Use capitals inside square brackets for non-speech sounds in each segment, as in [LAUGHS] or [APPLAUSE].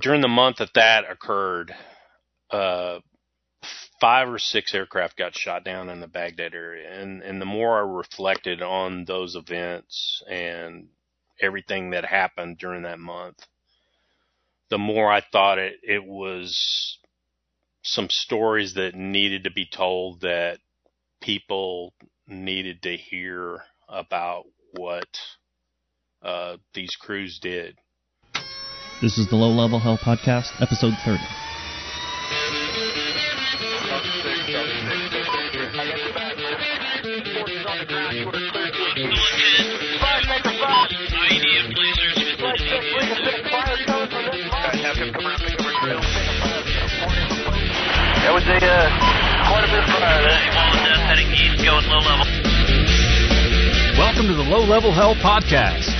during the month that that occurred, uh, five or six aircraft got shot down in the Baghdad area, and and the more I reflected on those events and everything that happened during that month, the more I thought it it was some stories that needed to be told that people needed to hear about what uh, these crews did. This is the Low Level Hell Podcast, episode 30. That was a uh, quite a bit of fire. Death heading east, going low level. Welcome to the Low Level Hell Podcast, a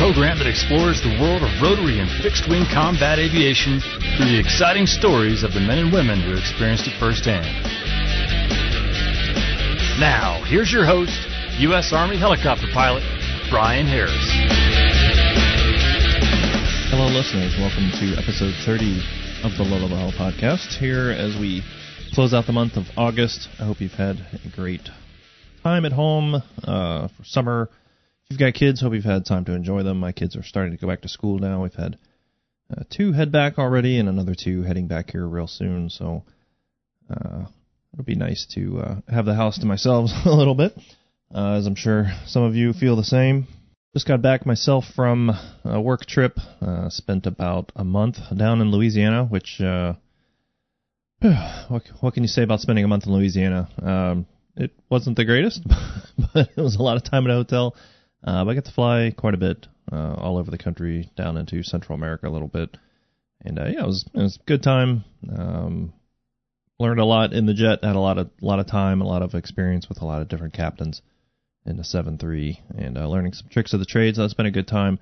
program that explores the world of rotary and fixed wing combat aviation through the exciting stories of the men and women who experienced it firsthand. Now, here's your host, U.S. Army helicopter pilot, Brian Harris. Hello, listeners. Welcome to episode 30 of the Level Hell Podcast. Here as we close out the month of August. I hope you've had a great time at home uh, for summer. You've got kids, hope you've had time to enjoy them. My kids are starting to go back to school now. We've had uh, two head back already, and another two heading back here real soon. So uh, it'll be nice to uh, have the house to myself [LAUGHS] a little bit, uh, as I'm sure some of you feel the same. Just got back myself from a work trip. Uh, spent about a month down in Louisiana, which uh, [SIGHS] what, what can you say about spending a month in Louisiana? Um, it wasn't the greatest, [LAUGHS] but it was a lot of time at a hotel. Uh, but I got to fly quite a bit uh, all over the country, down into Central America a little bit, and uh, yeah, it was it was a good time. Um, learned a lot in the jet. Had a lot of lot of time, a lot of experience with a lot of different captains in the seven three, and uh, learning some tricks of the trade. So it's been a good time.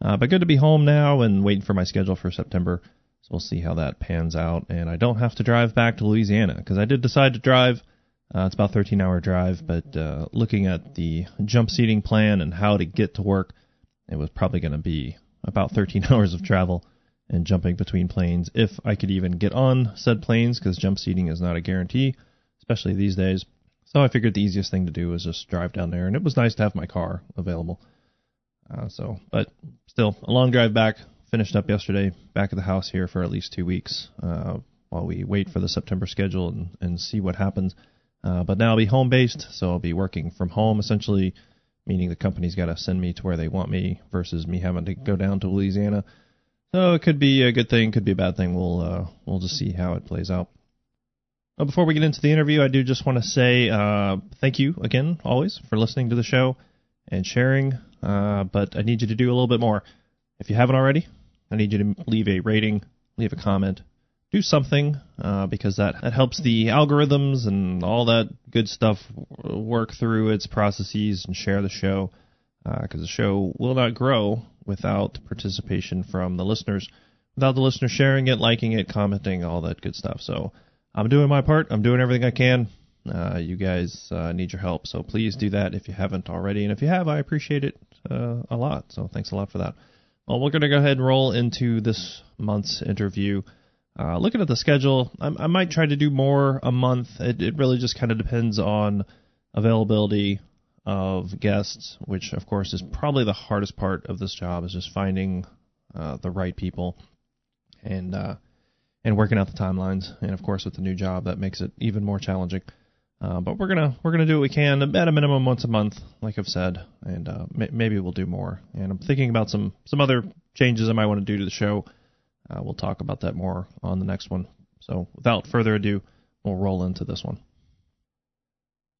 Uh, but good to be home now and waiting for my schedule for September. So we'll see how that pans out. And I don't have to drive back to Louisiana because I did decide to drive. Uh, it's about a 13 hour drive, but uh, looking at the jump seating plan and how to get to work, it was probably going to be about 13 [LAUGHS] hours of travel and jumping between planes if I could even get on said planes because jump seating is not a guarantee, especially these days. So I figured the easiest thing to do was just drive down there, and it was nice to have my car available. Uh, so, but still, a long drive back. Finished up yesterday, back at the house here for at least two weeks uh, while we wait for the September schedule and, and see what happens. Uh, but now I'll be home based, so I'll be working from home essentially, meaning the company's got to send me to where they want me versus me having to go down to Louisiana. So it could be a good thing, could be a bad thing. We'll uh, we'll just see how it plays out. Before we get into the interview, I do just want to say uh, thank you again, always, for listening to the show and sharing. Uh, but I need you to do a little bit more. If you haven't already, I need you to leave a rating, leave a comment, do something uh, because that, that helps the algorithms and all that good stuff work through its processes and share the show because the show will not grow without participation from the listeners, without the listeners sharing it, liking it, commenting, all that good stuff. So I'm doing my part. I'm doing everything I can. Uh, you guys uh, need your help, so please do that if you haven't already. And if you have, I appreciate it uh, a lot. So thanks a lot for that. Well, we're going to go ahead and roll into this month's interview. Uh, looking at the schedule, I, I, might try to do more a month. It, it really just kind of depends on availability of guests, which of course is probably the hardest part of this job is just finding uh, the right people and uh, and working out the timelines. And of course, with the new job, that makes it even more challenging. Uh, but we're gonna we're gonna do what we can at a minimum once a month, like I've said, and uh, m- maybe we'll do more. And I'm thinking about some some other changes I might want to do to the show. Uh, we'll talk about that more on the next one. So without further ado, we'll roll into this one.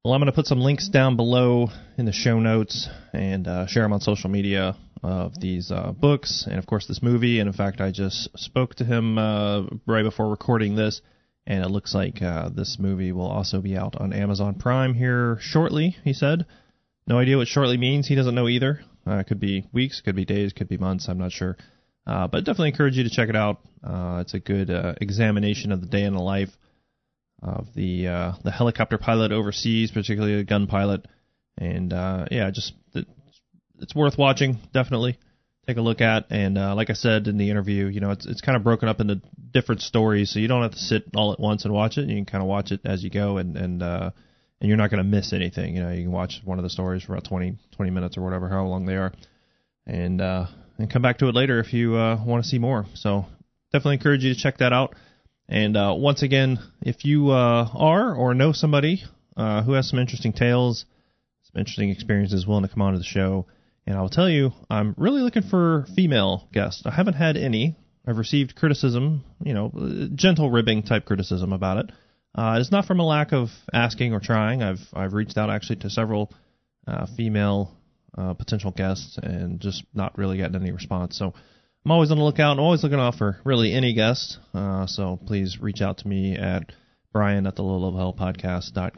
Well, I'm going to put some links down below in the show notes and uh, share them on social media of these uh, books and, of course, this movie. And in fact, I just spoke to him uh, right before recording this, and it looks like uh, this movie will also be out on Amazon Prime here shortly. He said, "No idea what shortly means. He doesn't know either. Uh, it could be weeks, could be days, could be months. I'm not sure." Uh, but I definitely encourage you to check it out. Uh, it's a good uh, examination of the day in the life of the uh, the helicopter pilot overseas, particularly a gun pilot. And uh, yeah, just it's worth watching. Definitely take a look at. And uh, like I said in the interview, you know, it's it's kind of broken up into different stories, so you don't have to sit all at once and watch it. You can kind of watch it as you go, and and uh, and you're not going to miss anything. You know, you can watch one of the stories for about 20 20 minutes or whatever, how long they are, and uh, and come back to it later if you uh, want to see more. So definitely encourage you to check that out. And uh, once again, if you uh, are or know somebody uh, who has some interesting tales, some interesting experiences, willing to come on to the show, and I will tell you, I'm really looking for female guests. I haven't had any. I've received criticism, you know, gentle ribbing type criticism about it. Uh, it's not from a lack of asking or trying. I've I've reached out actually to several uh, female uh, potential guests and just not really getting any response. So I'm always on the lookout. I'm always looking out for really any guest. Uh, so please reach out to me at Brian at the low level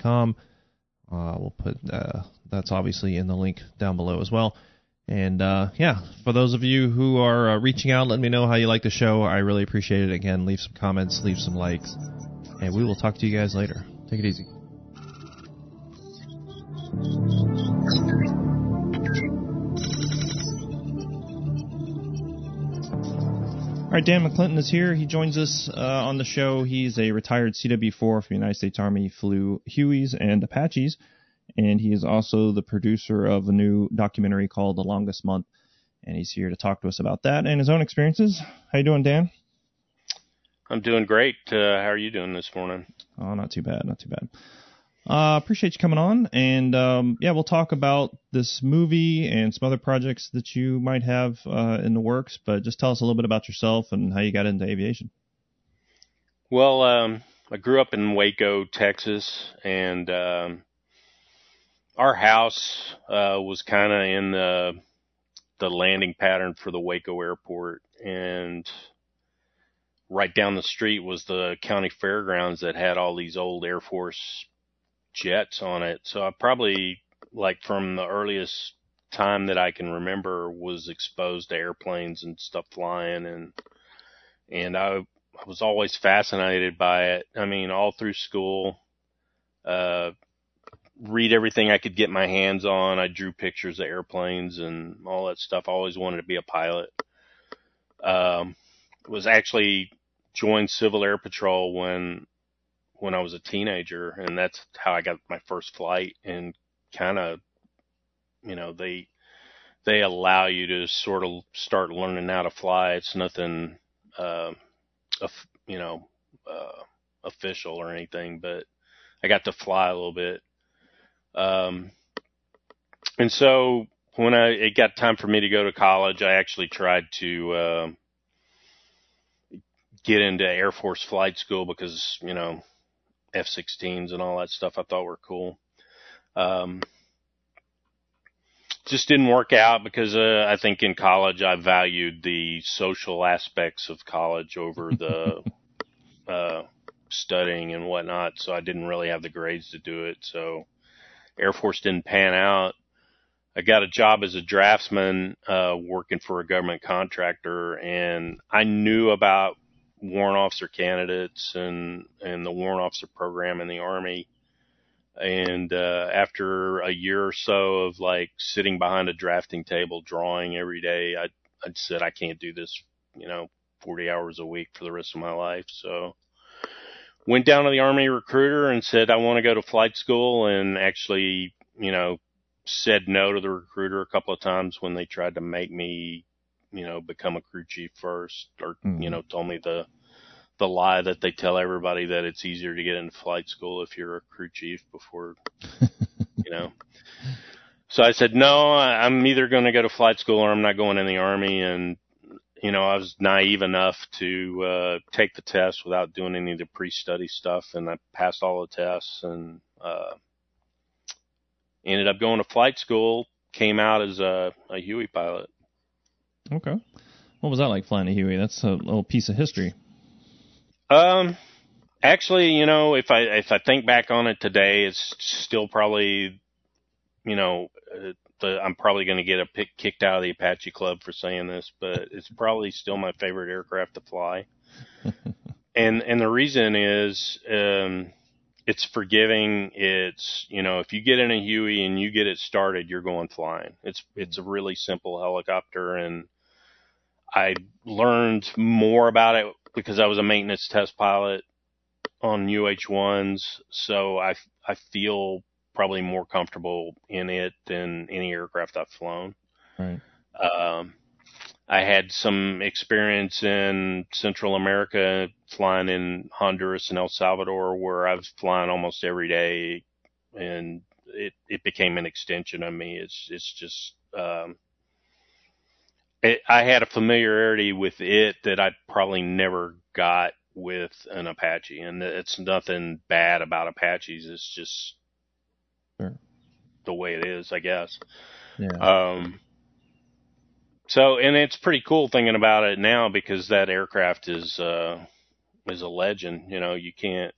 hell. Uh, we'll put uh, that's obviously in the link down below as well. And uh, yeah, for those of you who are uh, reaching out, let me know how you like the show. I really appreciate it. Again, leave some comments, leave some likes, and we will talk to you guys later. Take it easy. All right, Dan McClinton is here. He joins us uh, on the show. He's a retired CW4 for the United States Army, flew Hueys and Apaches, and he is also the producer of a new documentary called The Longest Month. And he's here to talk to us about that and his own experiences. How you doing, Dan? I'm doing great. Uh, how are you doing this morning? Oh, not too bad, not too bad. Uh, appreciate you coming on, and um, yeah, we'll talk about this movie and some other projects that you might have uh, in the works. But just tell us a little bit about yourself and how you got into aviation. Well, um, I grew up in Waco, Texas, and um, our house uh, was kind of in the the landing pattern for the Waco airport, and right down the street was the county fairgrounds that had all these old Air Force jets on it. So I probably like from the earliest time that I can remember was exposed to airplanes and stuff flying and and I I was always fascinated by it. I mean, all through school, uh, read everything I could get my hands on. I drew pictures of airplanes and all that stuff. I always wanted to be a pilot. Um, was actually joined Civil Air Patrol when when I was a teenager, and that's how I got my first flight. And kind of, you know, they they allow you to sort of start learning how to fly. It's nothing, uh, you know, uh, official or anything, but I got to fly a little bit. Um, and so when I it got time for me to go to college, I actually tried to uh, get into Air Force flight school because you know F-16s and all that stuff I thought were cool. Um, just didn't work out because uh, I think in college I valued the social aspects of college over the [LAUGHS] uh, studying and whatnot. So I didn't really have the grades to do it. So Air Force didn't pan out. I got a job as a draftsman uh, working for a government contractor, and I knew about warrant officer candidates and and the warrant officer program in the army. And uh, after a year or so of like sitting behind a drafting table drawing every day, I I said I can't do this, you know, 40 hours a week for the rest of my life. So went down to the army recruiter and said I want to go to flight school and actually, you know, said no to the recruiter a couple of times when they tried to make me you know, become a crew chief first, or mm. you know, told me the the lie that they tell everybody that it's easier to get into flight school if you're a crew chief before, [LAUGHS] you know. So I said, no, I'm either going to go to flight school or I'm not going in the army. And, you know, I was naive enough to, uh, take the test without doing any of the pre-study stuff. And I passed all the tests and, uh, ended up going to flight school, came out as a, a Huey pilot. Okay. What was that like flying a Huey? That's a little piece of history. Um, actually, you know, if I if I think back on it today, it's still probably, you know, uh, the, I'm probably going to get a pick kicked out of the Apache Club for saying this, but it's probably still my favorite aircraft to fly. [LAUGHS] and and the reason is, um, it's forgiving. It's you know, if you get in a Huey and you get it started, you're going flying. It's it's a really simple helicopter and I learned more about it because I was a maintenance test pilot on UH-1s, so I I feel probably more comfortable in it than any aircraft I've flown. Right. Um, I had some experience in Central America, flying in Honduras and El Salvador, where I was flying almost every day, and it it became an extension of me. It's it's just um, it, I had a familiarity with it that I probably never got with an Apache, and it's nothing bad about Apaches. It's just Sure. the way it is, I guess. Yeah. Um, so, and it's pretty cool thinking about it now because that aircraft is uh, is a legend. You know, you can't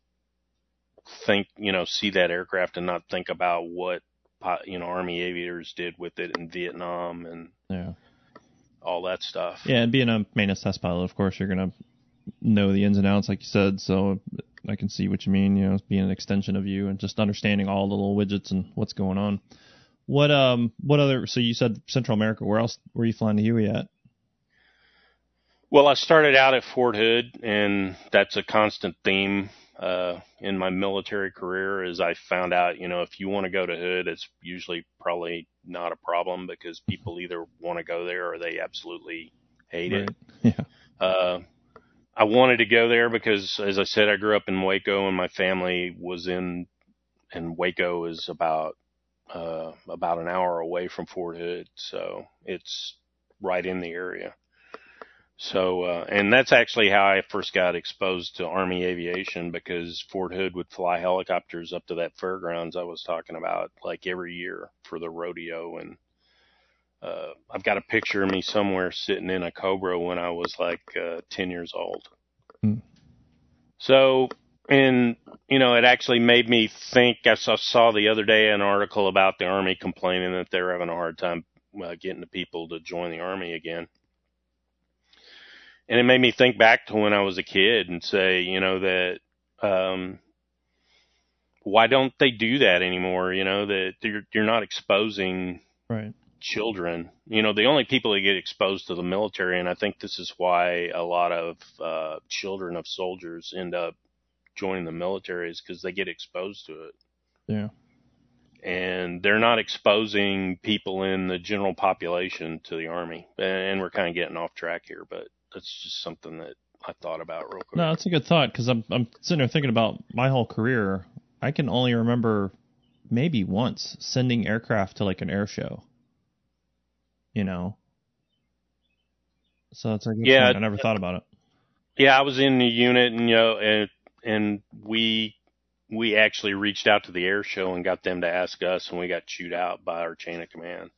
think, you know, see that aircraft and not think about what you know Army aviators did with it in Vietnam and yeah. All that stuff. Yeah, and being a maintenance test pilot, of course, you're gonna know the ins and outs, like you said. So I can see what you mean. You know, being an extension of you and just understanding all the little widgets and what's going on. What um, what other? So you said Central America. Where else were you flying to Huey at? Well, I started out at Fort Hood, and that's a constant theme uh, in my military career. Is I found out, you know, if you want to go to Hood, it's usually probably not a problem because people either want to go there or they absolutely hate it. Yeah. Uh, I wanted to go there because, as I said, I grew up in Waco, and my family was in, and Waco is about uh, about an hour away from Fort Hood, so it's right in the area. So, uh, and that's actually how I first got exposed to Army aviation because Fort Hood would fly helicopters up to that fairgrounds I was talking about, like every year for the rodeo. And uh, I've got a picture of me somewhere sitting in a Cobra when I was like uh, 10 years old. Hmm. So, and you know, it actually made me think. I saw, saw the other day an article about the Army complaining that they're having a hard time uh, getting the people to join the Army again and it made me think back to when I was a kid and say, you know, that um, why don't they do that anymore? You know, that you're you're not exposing Right. children. You know, the only people that get exposed to the military, and I think this is why a lot of uh, children of soldiers end up joining the military, is because they get exposed to it. Yeah. And they're not exposing people in the general population to the army. And we're kind of getting off track here, but that's just something that I thought about real quick. No, that's a good thought because I'm I'm sitting there thinking about my whole career. I can only remember maybe once sending aircraft to like an air show. You know. So that's a good Yeah, point. I never thought about it. Yeah, I was in the unit, and you know, and and we we actually reached out to the air show and got them to ask us, and we got chewed out by our chain of command.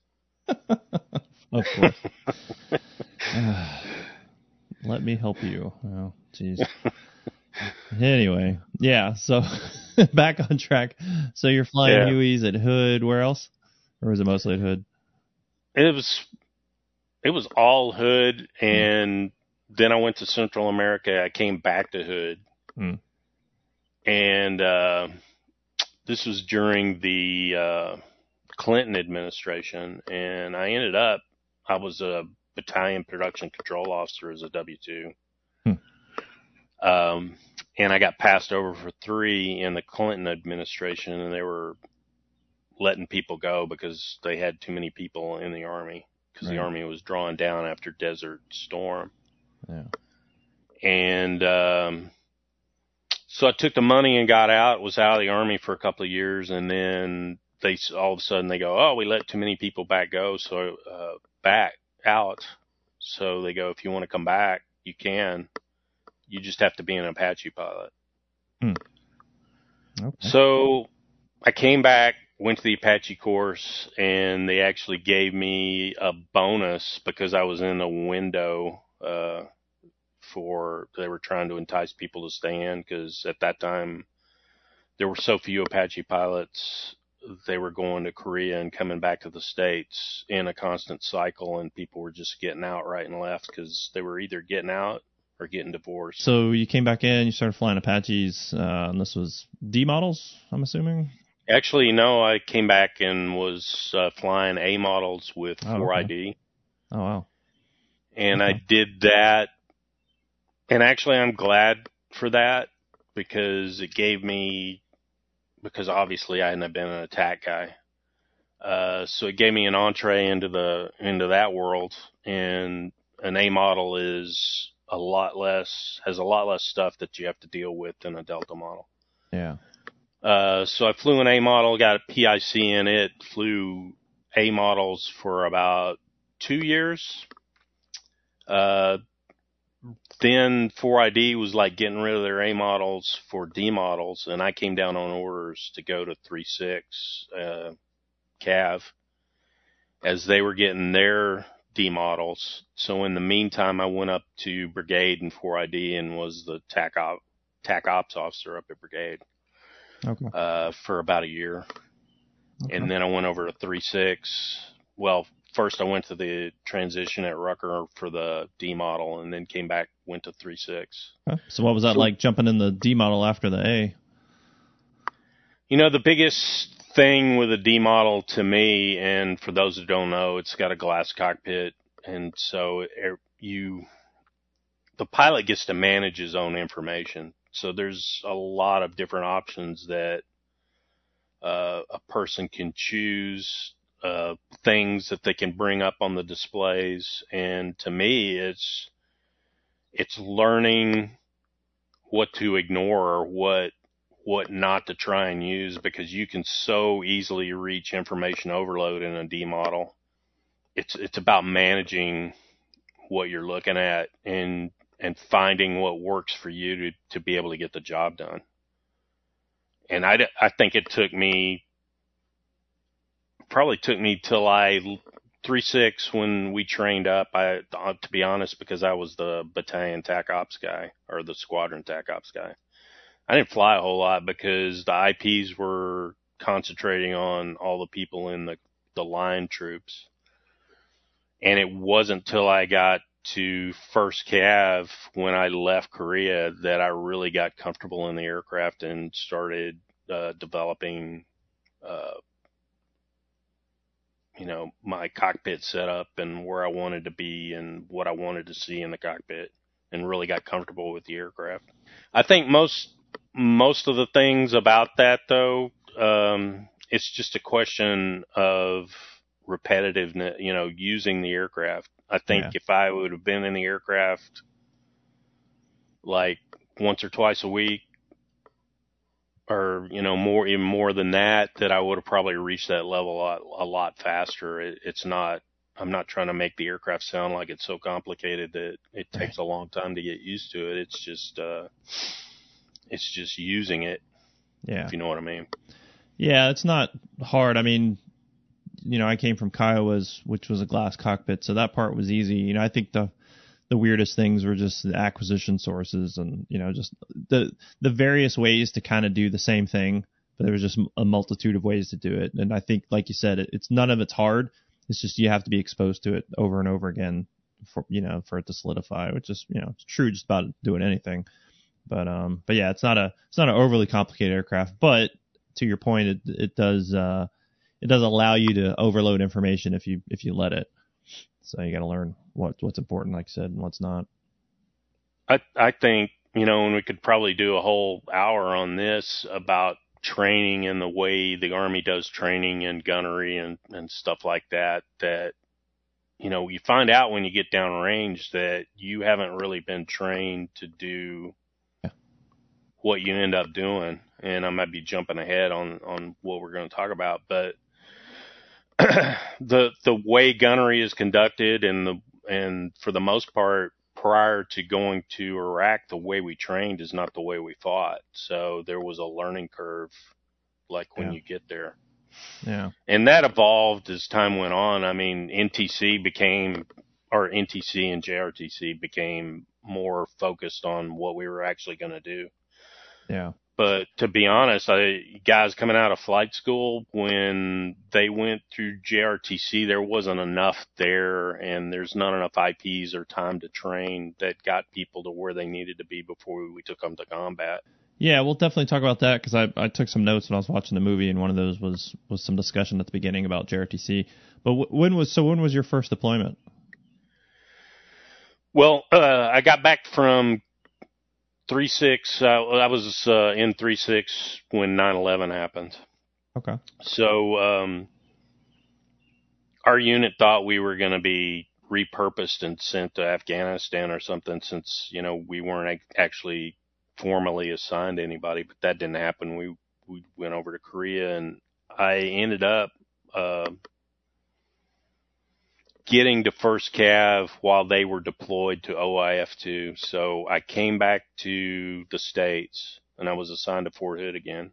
[LAUGHS] Of course. [LAUGHS] [SIGHS] [LAUGHS] Let me help you. Oh, jeez. [LAUGHS] anyway, yeah. So [LAUGHS] back on track. So you're flying Yeah. Hueys at Hood. Where else? Or was it mostly at Hood? It was it was all Hood, and then I went to Central America. I came back to Hood, Hmm. and uh, this was during the uh, Clinton administration, and I ended up I was a battalion production control officer as a W two. Hmm. Um, and I got passed over for three in the Clinton administration, and they were letting people go because they had too many people in the army because the army was drawn down after Desert Storm. Yeah. And um, so I took the money and got out. Was out of the army for a couple of years, and then they all of a sudden they go, "Oh, we let too many people back go, so uh, back out." So they go, "If you want to come back, you can. You just have to be an Apache pilot." Okay. So I came back, went to the Apache course, and they actually gave me a bonus because I was in a window uh, for they were trying to entice people to stay in because at that time there were so few Apache pilots. They were going to Korea and coming back to the States in a constant cycle, and people were just getting out right and left because they were either getting out or getting divorced. So you came back in, you started flying Apaches, uh, and this was D models, I'm assuming. Actually, no, I came back and was uh, flying A models with Oh, 4ID. Oh wow. and I did that. And actually, I'm glad for that because it gave me, because obviously I hadn't been an attack guy. Uh, so it gave me an entree into the, into that world and an A model is a lot less, has a lot less stuff that you have to deal with than a Delta model. Yeah. Uh, so I flew an A model, got a PIC in it, flew A models for about two years. Uh, then 4ID was like getting rid of their A models for D models, and I came down on orders to go to 3.6 uh, Cav as they were getting their D models. So in the meantime, I went up to Brigade and 4ID and was the TAC, op, TAC ops officer up at Brigade Okay. uh, for about a year. And then I went over to 3.6. Well, first I went to the transition at Rucker for the D model and then came back, went to 3.6. Okay. So what was that So- like jumping in the D model after the A? You know, the biggest thing with a D model to me, and for those that don't know, it's got a glass cockpit. And so it, you, the pilot gets to manage his own information. So there's a lot of different options that uh, a person can choose, uh, things that they can bring up on the displays. And to me, it's, it's learning what to ignore or what what not to try and use because you can so easily reach information overload in a D model. It's it's about managing what you're looking at and and finding what works for you to to be able to get the job done. And I I think it took me probably took me till I three six when we trained up. I to be honest because I was the battalion TAC ops guy or the squadron TAC ops guy. I didn't fly a whole lot because the IPs were concentrating on all the people in the, the line troops. And it wasn't till I got to first Cav when I left Korea that I really got comfortable in the aircraft and started uh, developing, uh, you know, my cockpit setup and where I wanted to be and what I wanted to see in the cockpit and really got comfortable with the aircraft. I think most most of the things about that though, um, it's just a question of repetitiveness, you know, using the aircraft. I think Yeah. if I would have been in the aircraft like once or twice a week or, you know, more, even more than that, that I would have probably reached that level a lot, a lot faster. It, it's not, I'm not trying to make the aircraft sound like it's so complicated that it takes a long time to get used to it. It's just, uh, it's just using it, Yeah. if you know what I mean. Yeah, it's not hard. I mean, you know, I came from Kiowa's, which was a glass cockpit, so that part was easy. You know, I think the the weirdest things were just the acquisition sources and you know just the the various ways to kind of do the same thing, but there was just a multitude of ways to do it. And I think, like you said, it, it's none of it's hard. It's just you have to be exposed to it over and over again for you know for it to solidify, which is you know it's true just about doing anything. But um, but yeah, it's not a it's not an overly complicated aircraft, but to your point, it it does uh, it does allow you to overload information if you if you let it. So you got to learn what what's important, like I said, and what's not. I I think you know, and we could probably do a whole hour on this about training and the way the army does training and gunnery and and stuff like that. That you know, you find out when you get down range that you haven't really been trained to do Yeah. what you end up doing. And I might be jumping ahead on on what we're going to talk about, but [CLEARS THROAT] the the way gunnery is conducted and the and for the most part prior to going to Iraq the way we trained is not the way we fought. So there was a learning curve like when Yeah. you get there. Yeah, and that evolved as time went on. I mean NTC became or NTC and JRTC became more focused on what we were actually going to do. Yeah, but to be honest, I, guys coming out of flight school, when they went through JRTC, there wasn't enough there and there's not enough IPs or time to train that got people to where they needed to be before we took them to combat. yeah. We'll definitely talk about that because I I took some notes when I was watching the movie, and one of those was was some discussion at the beginning about JRTC. But w- when was so when was your first deployment? Well, uh, I got back from three six. Uh, I was uh, in three six when nine eleven happened. Okay. So um, our unit thought we were going to be repurposed and sent to Afghanistan or something, since you know we weren't ac- actually formally assigned to anybody. But that didn't happen. We we went over to Korea, and I ended up. Uh, getting to first cav while they were deployed to OIF2. So I came back to the States and I was assigned to Fort Hood again.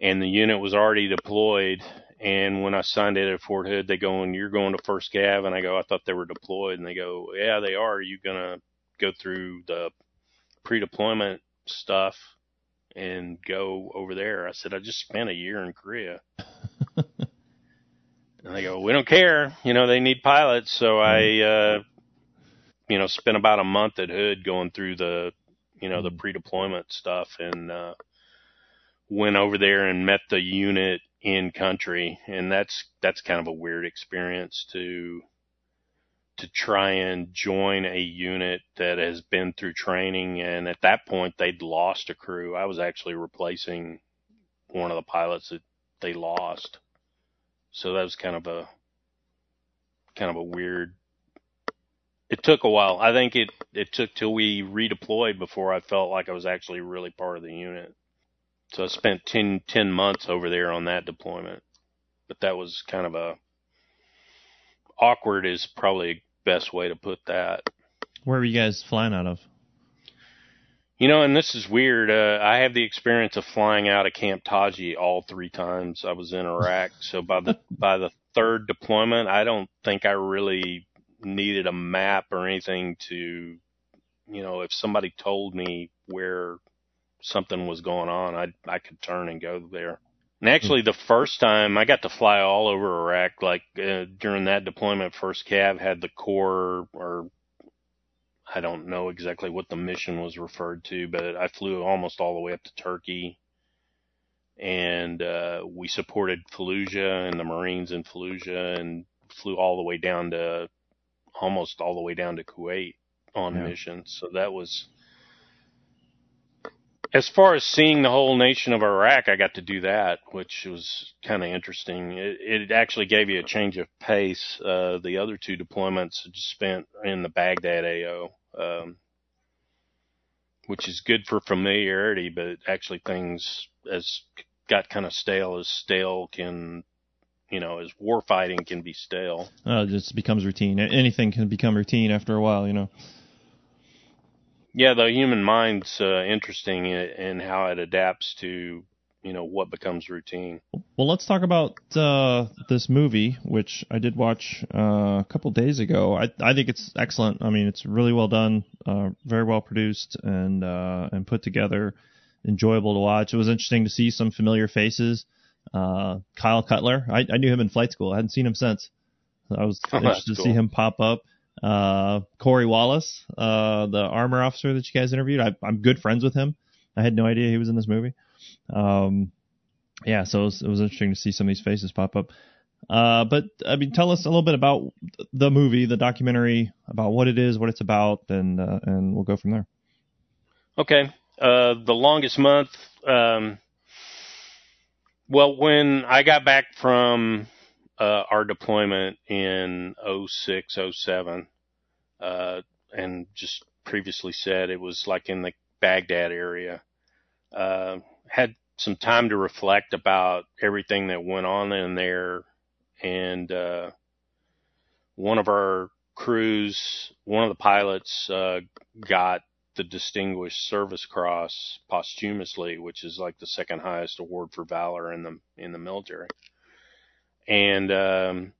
And the unit was already deployed. And when I signed it at Fort Hood, they go, and you're going to first cav. And I go, I thought they were deployed. And they go, yeah, they are. Are you going to go through the pre-deployment stuff and go over there? I said, I just spent a year in Korea. [LAUGHS] And they go, we don't care. You know, they need pilots. So I, uh, you know, spent about a month at Hood going through the, you know, the pre-deployment stuff and, uh, went over there and met the unit in country. And that's, that's kind of a weird experience to, to try and join a unit that has been through training. And at that point, they'd lost a crew. I was actually replacing one of the pilots that they lost. So that was kind of a kind of a weird. It took a while. I think it it took till we redeployed before I felt like I was actually really part of the unit. So I spent 10, 10 months over there on that deployment, but that was kind of a awkward is probably best way to put that. Where were you guys flying out of? You know, and this is weird. Uh, I have the experience of flying out of Camp Taji all three times I was in Iraq. [LAUGHS] So by the by the third deployment, I don't think I really needed a map or anything to, you know, if somebody told me where something was going on, I I could turn and go there. And actually, the first time I got to fly all over Iraq, like uh, during that deployment, first cav had the corps or I don't know exactly what the mission was referred to, but I flew almost all the way up to Turkey. And uh, we supported Fallujah and the Marines in Fallujah and flew all the way down to almost all the way down to Kuwait on Yeah. missions. So that was as far as seeing the whole nation of Iraq, I got to do that, which was kind of interesting. It, it actually gave you a change of pace. Uh, the other two deployments just spent in the Baghdad AO, um, which is good for familiarity, but actually things as got kind of stale as stale can, you know, as war fighting can be stale. Uh, it just becomes routine. Anything can become routine after a while, you know. Yeah, the human mind's uh, interesting in, in how it adapts to, you know, what becomes routine. Well, let's talk about uh, this movie, which I did watch uh, a couple days ago. I I think it's excellent. I mean, it's really well done, uh, very well produced, and uh, and put together, enjoyable to watch. It was interesting to see some familiar faces. Uh, Kyle Cutler, I, I knew him in flight school. I hadn't seen him since. I was [LAUGHS] Oh, interested to see him pop up. Uh, Corey Wallace, uh, the armor officer that you guys interviewed. I, I'm good friends with him. I had no idea he was in this movie. Um, yeah, so it was, it was interesting to see some of these faces pop up. Uh, but I mean, tell us a little bit about the movie, the documentary, about what it is, what it's about, and uh, and we'll go from there. Okay. Uh, the longest month. Um, well, when I got back from uh, our deployment in 06, 07, uh, and just previously said it was like in the Baghdad area, uh, had some time to reflect about everything that went on in there, and uh, one of our crews, one of the pilots, uh, got the Distinguished Service Cross posthumously, which is like the second highest award for valor in the in the military. And um,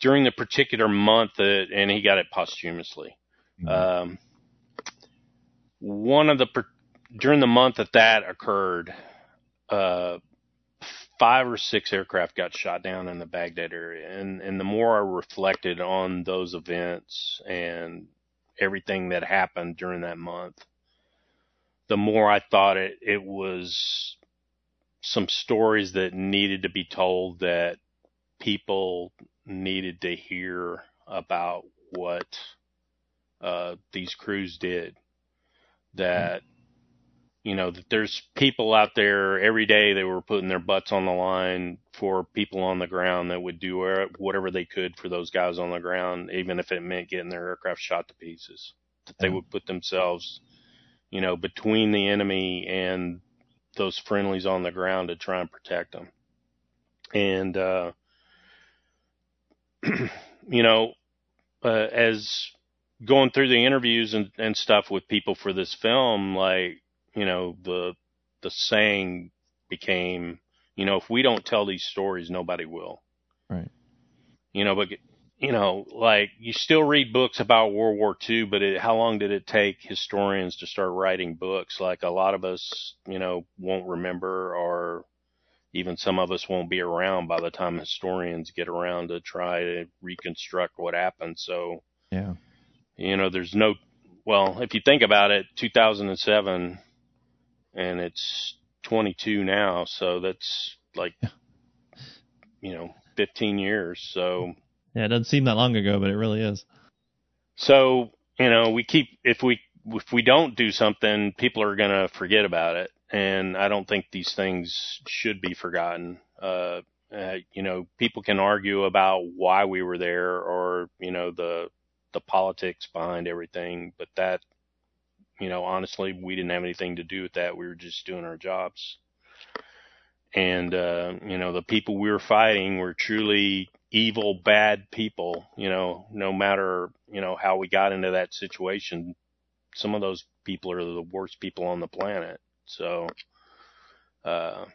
during the particular month that, and he got it posthumously. Um, one of the per- during the month that that occurred, uh, five or six aircraft got shot down in the Baghdad area, and and the more I reflected on those events and everything that happened during that month, the more I thought it, it was some stories that needed to be told that people needed to hear about what uh, these crews did. That you know that there's people out there every day they were putting their butts on the line for people on the ground that would do whatever they could for those guys on the ground, even if it meant getting their aircraft shot to pieces. That they would put themselves, you know, between the enemy and those friendlies on the ground to try and protect them. And, uh, [CLEARS THROAT] you know, uh, as going through the interviews and, and stuff with people for this film, like, you know, the, the saying became, you know, if we don't tell these stories, nobody will. Right. You know, but you know, like you still read books about World War II, but it, how long did it take historians to start writing books? Like a lot of us, you know, won't remember, or even some of us won't be around by the time historians get around to try to reconstruct what happened. So, yeah, you know, there's no, well, if you think about it, 2007, and it's 22 now, so that's like, you know, 15 years. So yeah, it doesn't seem that long ago, but it really is. So, you know, we keep, if we, if we don't do something, people are going to forget about it. And I don't think these things should be forgotten. Uh, uh, you know, people can argue about why we were there or, you know, the, the politics behind everything, but that, you know, honestly, we didn't have anything to do with that. We were just doing our jobs. And, uh, you know, the people we were fighting were truly evil, bad people, you know, no matter, you know, how we got into that situation, some of those people are the worst people on the planet. So, uh,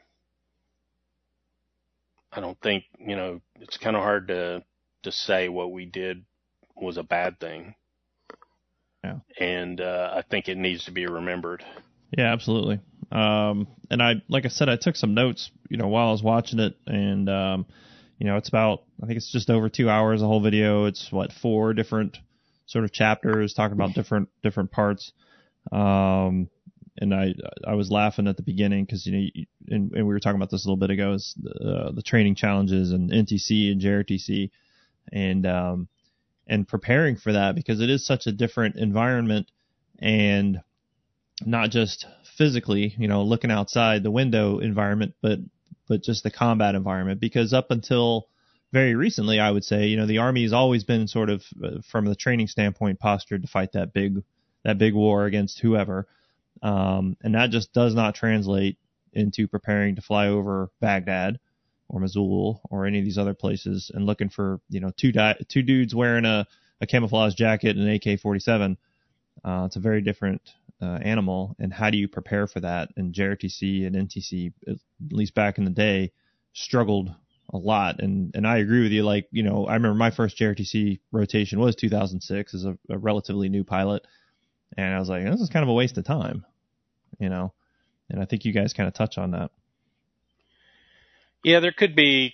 I don't think, you know, it's kind of hard to, to say what we did was a bad thing. Yeah. And, uh, I think it needs to be remembered. Yeah, absolutely. Um, and I, like I said, I took some notes, you know, while I was watching it and, um, you know, it's about I think it's just over two hours a whole video. It's what four different sort of chapters talking about different different parts. Um, and I I was laughing at the beginning because you know and, and, we were talking about this a little bit ago is uh, the training challenges and NTC and JRTC and um, and preparing for that because it is such a different environment and not just physically you know looking outside the window environment but but just the combat environment. Because up until very recently, I would say, you know, the army has always been sort of, uh, from the training standpoint, postured to fight that big that big war against whoever, um, and that just does not translate into preparing to fly over Baghdad or Mosul or any of these other places and looking for you know two di- two dudes wearing a, a camouflage jacket and an AK-47. Uh, it's a very different uh, animal, and how do you prepare for that? And JRTC and NTC, at least back in the day, struggled a lot. And and I agree with you. Like you know, I remember my first JRTC rotation was 2006 as a, a relatively new pilot, and I was like, this is kind of a waste of time, you know. And I think you guys kind of touch on that. Yeah, there could be,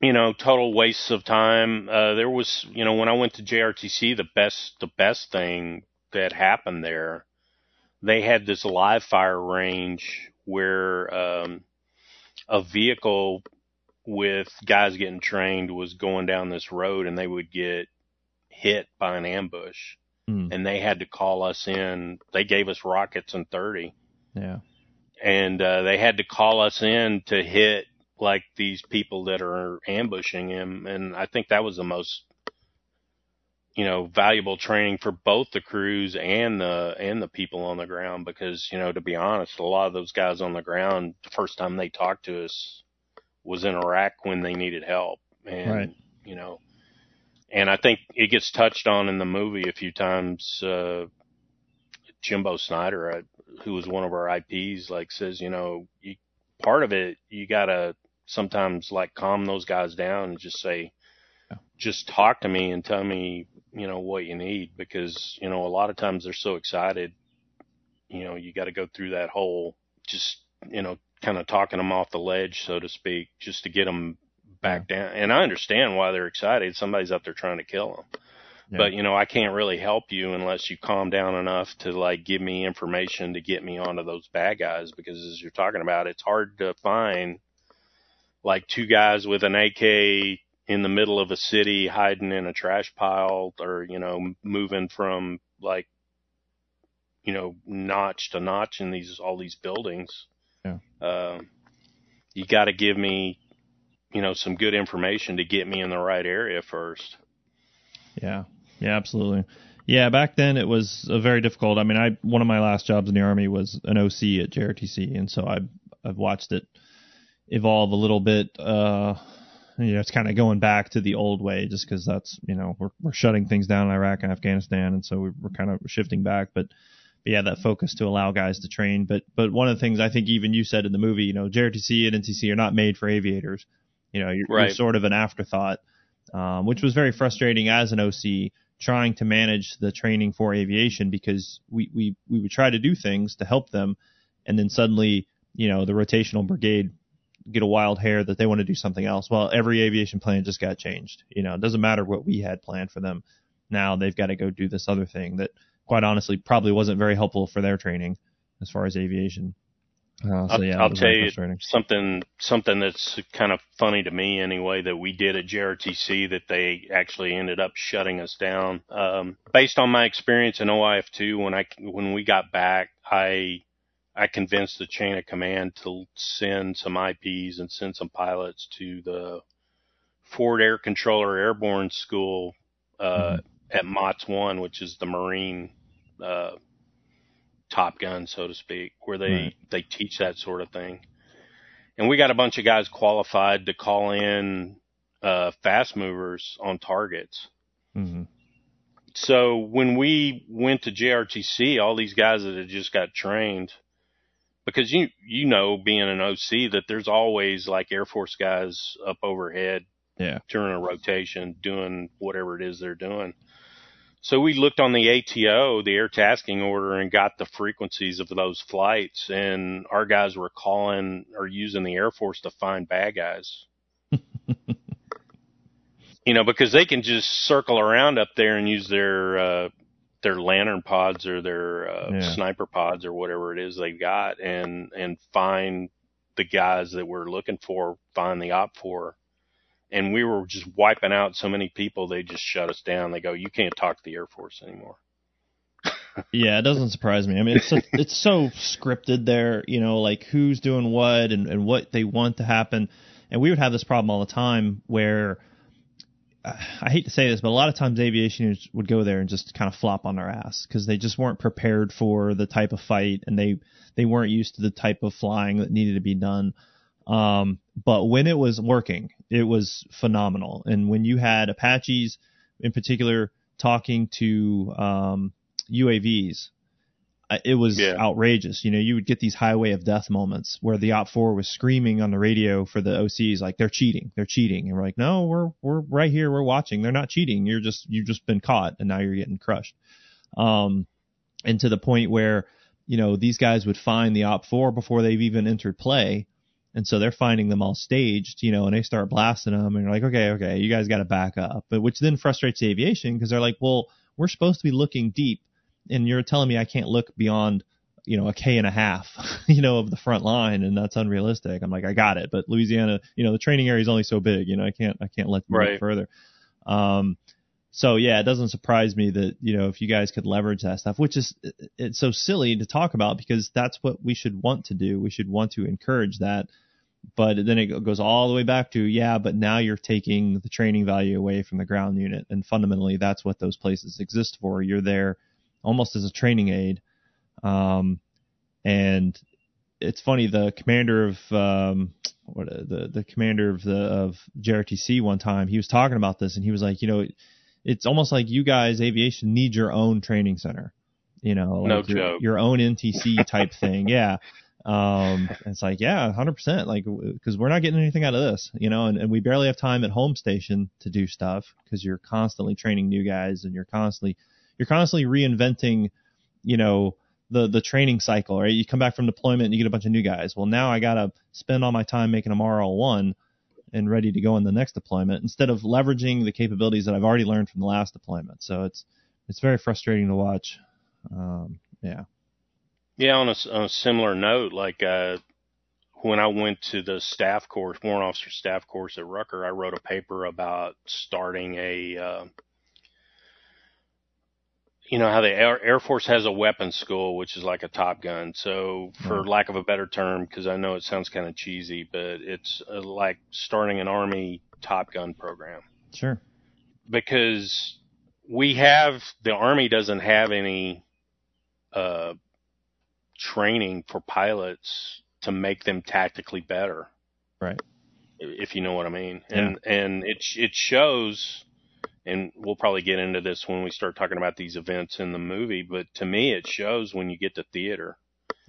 you know, total wastes of time. Uh, there was, you know, when I went to JRTC, the best, the best thing that happened there they had this live fire range where um, a vehicle with guys getting trained was going down this road and they would get hit by an ambush mm. and they had to call us in they gave us rockets and 30 yeah and uh, they had to call us in to hit like these people that are ambushing him and i think that was the most you know, valuable training for both the crews and the and the people on the ground because, you know, to be honest, a lot of those guys on the ground, the first time they talked to us was in Iraq when they needed help. And right. you know, and I think it gets touched on in the movie a few times. Uh, Jimbo Snyder, uh, who was one of our IPs, like says, you know, you, part of it you gotta sometimes like calm those guys down and just say, just talk to me and tell me you know what you need. Because you know a lot of times they're so excited you know you got to go through that whole just you know kind of talking them off the ledge so to speak just to get them back yeah. down. And i understand why they're excited. Somebody's up there trying to kill them yeah. but you know i can't really help you unless you calm down enough to like give me information to get me onto those bad guys. Because as you're talking about it's hard to find like two guys with an ak in the middle of a city hiding in a trash pile or, you know, moving from like, you know, notch to notch in these, all these buildings. Yeah. Uh, you got to give me, you know, some good information to get me in the right area first. Yeah. Yeah, absolutely. Yeah, back then it was a very difficult. I mean, I one of my last jobs in the army was an OC at JRTC, and so I I've, I've watched it evolve a little bit. Uh, you know, it's kind of going back to the old way, just because that's you know we're we're shutting things down in Iraq and Afghanistan, and so we're kind of shifting back. But, but yeah, that focus to allow guys to train. But but one of the things I think even you said in the movie, you know, JRTC and NTC are not made for aviators. You know, you're, Right. you're sort of an afterthought, um, which was very frustrating as an OC trying to manage the training for aviation because we, we, we would try to do things to help them and then suddenly, you know, the rotational brigade get a wild hair that they want to do something else. Well, every aviation plan just got changed. You know, it doesn't matter what we had planned for them. Now they've got to go do this other thing that quite honestly probably wasn't very helpful for their training as far as aviation. Uh, so I'll, yeah, I'll tell you something something that's kind of funny to me anyway that we did at JRTC that they actually ended up shutting us down. Um, based on my experience in OIF2, when I when we got back, I I convinced the chain of command to send some IPs and send some pilots to the Forward Air Controller Airborne School uh, at MAWTS One, which is the Marine. Uh, Top Gun, so to speak, where they Right. they teach that sort of thing. And we got a bunch of guys qualified to call in uh, fast movers on targets. hmm So when we went to JRTC, all these guys that had just got trained, because you you know being an OC that there's always like Air Force guys up overhead Yeah. during a rotation doing whatever it is they're doing. So we looked on the ATO, the air tasking order, and got the frequencies of those flights. And our guys were calling or using the Air Force to find bad guys. [LAUGHS] you know, because they can just circle around up there and use their uh, their LANTIRN pods or their uh, Yeah. sniper pods or whatever it is they've got, and and find the guys that we're looking for, find the OPFOR and we were just wiping out so many people they just shut us down they go you can't talk to the air force anymore [LAUGHS] Yeah, it doesn't surprise me. I mean, it's [LAUGHS] it's so scripted there, you know, like who's doing what and, and what they want to happen. And we would have this problem all the time where I hate to say this, but a lot of times aviation would go there and just kind of flop on their ass because they just weren't prepared for the type of fight and they they weren't used to the type of flying that needed to be done. Um, but when it was working, it was phenomenal. And when you had Apaches in particular talking to um, UAVs, it was Yeah. outrageous. You know, you would get these highway of death moments where the OPFOR was screaming on the radio for the OCs like they're cheating, they're cheating, and we're like, no, we're we're right here, we're watching. They're not cheating. You're just you've just been caught, and now you're getting crushed. Um, and to the point where you know these guys would find the OPFOR before they've even entered play. And so they're finding them all staged, you know, and they start blasting them, and you're like, okay, okay, you guys got to back up. But which then frustrates the aviation because they're like, well, we're supposed to be looking deep, and you're telling me I can't look beyond, you know, a K and a half, [LAUGHS] you know, of the front line, and that's unrealistic. I'm like, I got it, but Louisiana, you know, the training area is only so big, you know, I can't, I can't let you Right. look further. Um, so yeah, it doesn't surprise me that you know if you guys could leverage that stuff, which is it's so silly to talk about because that's what we should want to do. We should want to encourage that. But then it goes all the way back to yeah, but now you're taking the training value away from the ground unit, and fundamentally that's what those places exist for. You're there almost as a training aid, um, and it's funny the commander of um, what the the commander of the of JRTC one time he was talking about this and he was like you know it's almost like you guys aviation need your own training center. You know No your, your own NTC type thing. [LAUGHS] Yeah. Um it's like yeah 100% like because we're not getting anything out of this you know and, and we barely have time at home station to do stuff because you're constantly training new guys and you're constantly you're constantly reinventing you know the the training cycle, right? You come back from deployment and you get a bunch of new guys. Well, now I gotta spend all my time making them RL one and ready to go in the next deployment instead of leveraging the capabilities that I've already learned from the last deployment. So it's it's very frustrating to watch. Um, yeah, Yeah, on a, on a similar note, like uh, when I went to the staff course, warrant officer staff course at Rucker, I wrote a paper about starting a, uh, you know how the Air, Air Force has a weapons school, which is like a Top Gun. So, for Right. lack of a better term, because I know it sounds kind of cheesy, but it's uh, like starting an Army Top Gun program Sure. because we have the Army doesn't have any uh, training for pilots to make them tactically better Right. if you know what I mean. And and it it shows, and we'll probably get into this when we start talking about these events in the movie. But to me, it shows when you get to theater.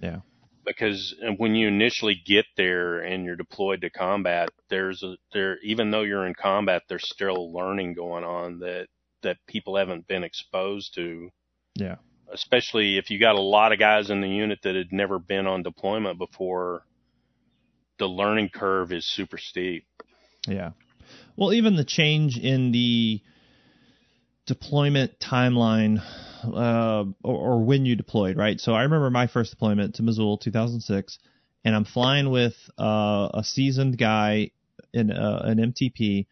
Yeah. Because uh, when you initially get there and you're deployed to combat, there's a there even though you're in combat, there's still learning going on that that people haven't been exposed to. Yeah. Especially if you got a lot of guys in the unit that had never been on deployment before, the learning curve is super steep. Yeah. Well, even the change in the deployment timeline, uh, or, or when you deployed, right? So I remember my first deployment to Mosul, 2006, and I'm flying with uh, a seasoned guy in uh, an MTP,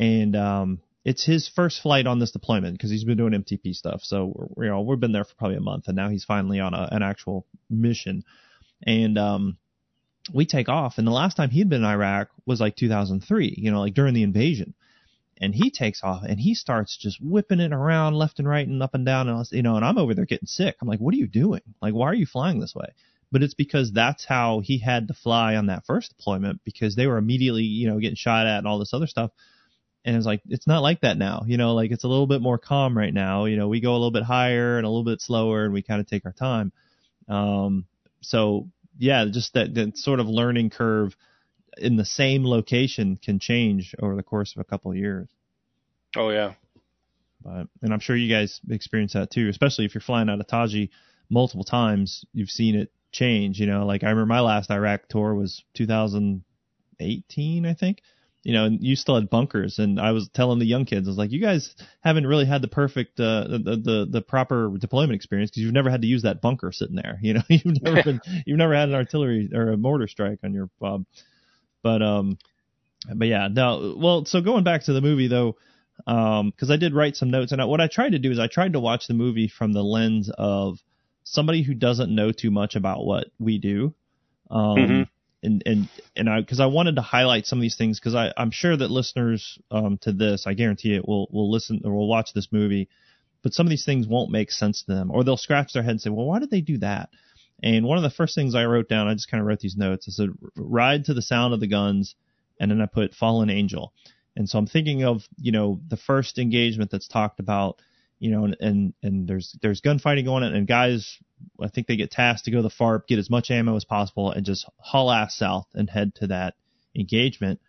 and um, it's his first flight on this deployment because he's been doing MTP stuff. So you know we've been there for probably a month, and now he's finally on a, an actual mission, and um, we take off. And the last time he'd been in Iraq was like 2003, you know, like during the invasion. And he takes off and he starts just whipping it around left and right and up and down. And, you know, and I'm over there getting sick. I'm like, what are you doing? Like, why are you flying this way? But it's because that's how he had to fly on that first deployment because they were immediately, you know, getting shot at and all this other stuff. And it's like, it's not like that now, you know, like it's a little bit more calm right now. You know, we go a little bit higher and a little bit slower and we kind of take our time. Um, so yeah, just that, that sort of learning curve in the same location can change over the course of a couple of years. Oh yeah. But and I'm sure you guys experience that too, especially if you're flying out of Taji multiple times. You've seen it change. You know, like I remember my last Iraq tour was 2018, I think. You know, and you still had bunkers, and I was telling the young kids, I was like, you guys haven't really had the perfect, uh, the the the proper deployment experience because you've never had to use that bunker sitting there. [LAUGHS] You know, you've never [LAUGHS] been, you've never had an artillery or a mortar strike on your fob. But um, but yeah, no. Well, so going back to the movie though, um, because I did write some notes, and I, what I tried to do is I tried to watch the movie from the lens of somebody who doesn't know too much about what we do. Um, Mhm. and and and I because I wanted to highlight some of these things because I I'm sure that listeners um to this I guarantee it will will listen or will watch this movie, but some of these things won't make sense to them or they'll scratch their head and say, well, why did they do that? And one of the first things I wrote down, I just kind of wrote these notes. I said, ride to the sound of the guns, and then I put fallen angel. And so I'm thinking of, you know, the first engagement that's talked about, you know, and and, and there's there's gunfighting going on, and guys, I think they get tasked to go to the FARP, get as much ammo as possible, and just haul ass south and head to that engagement.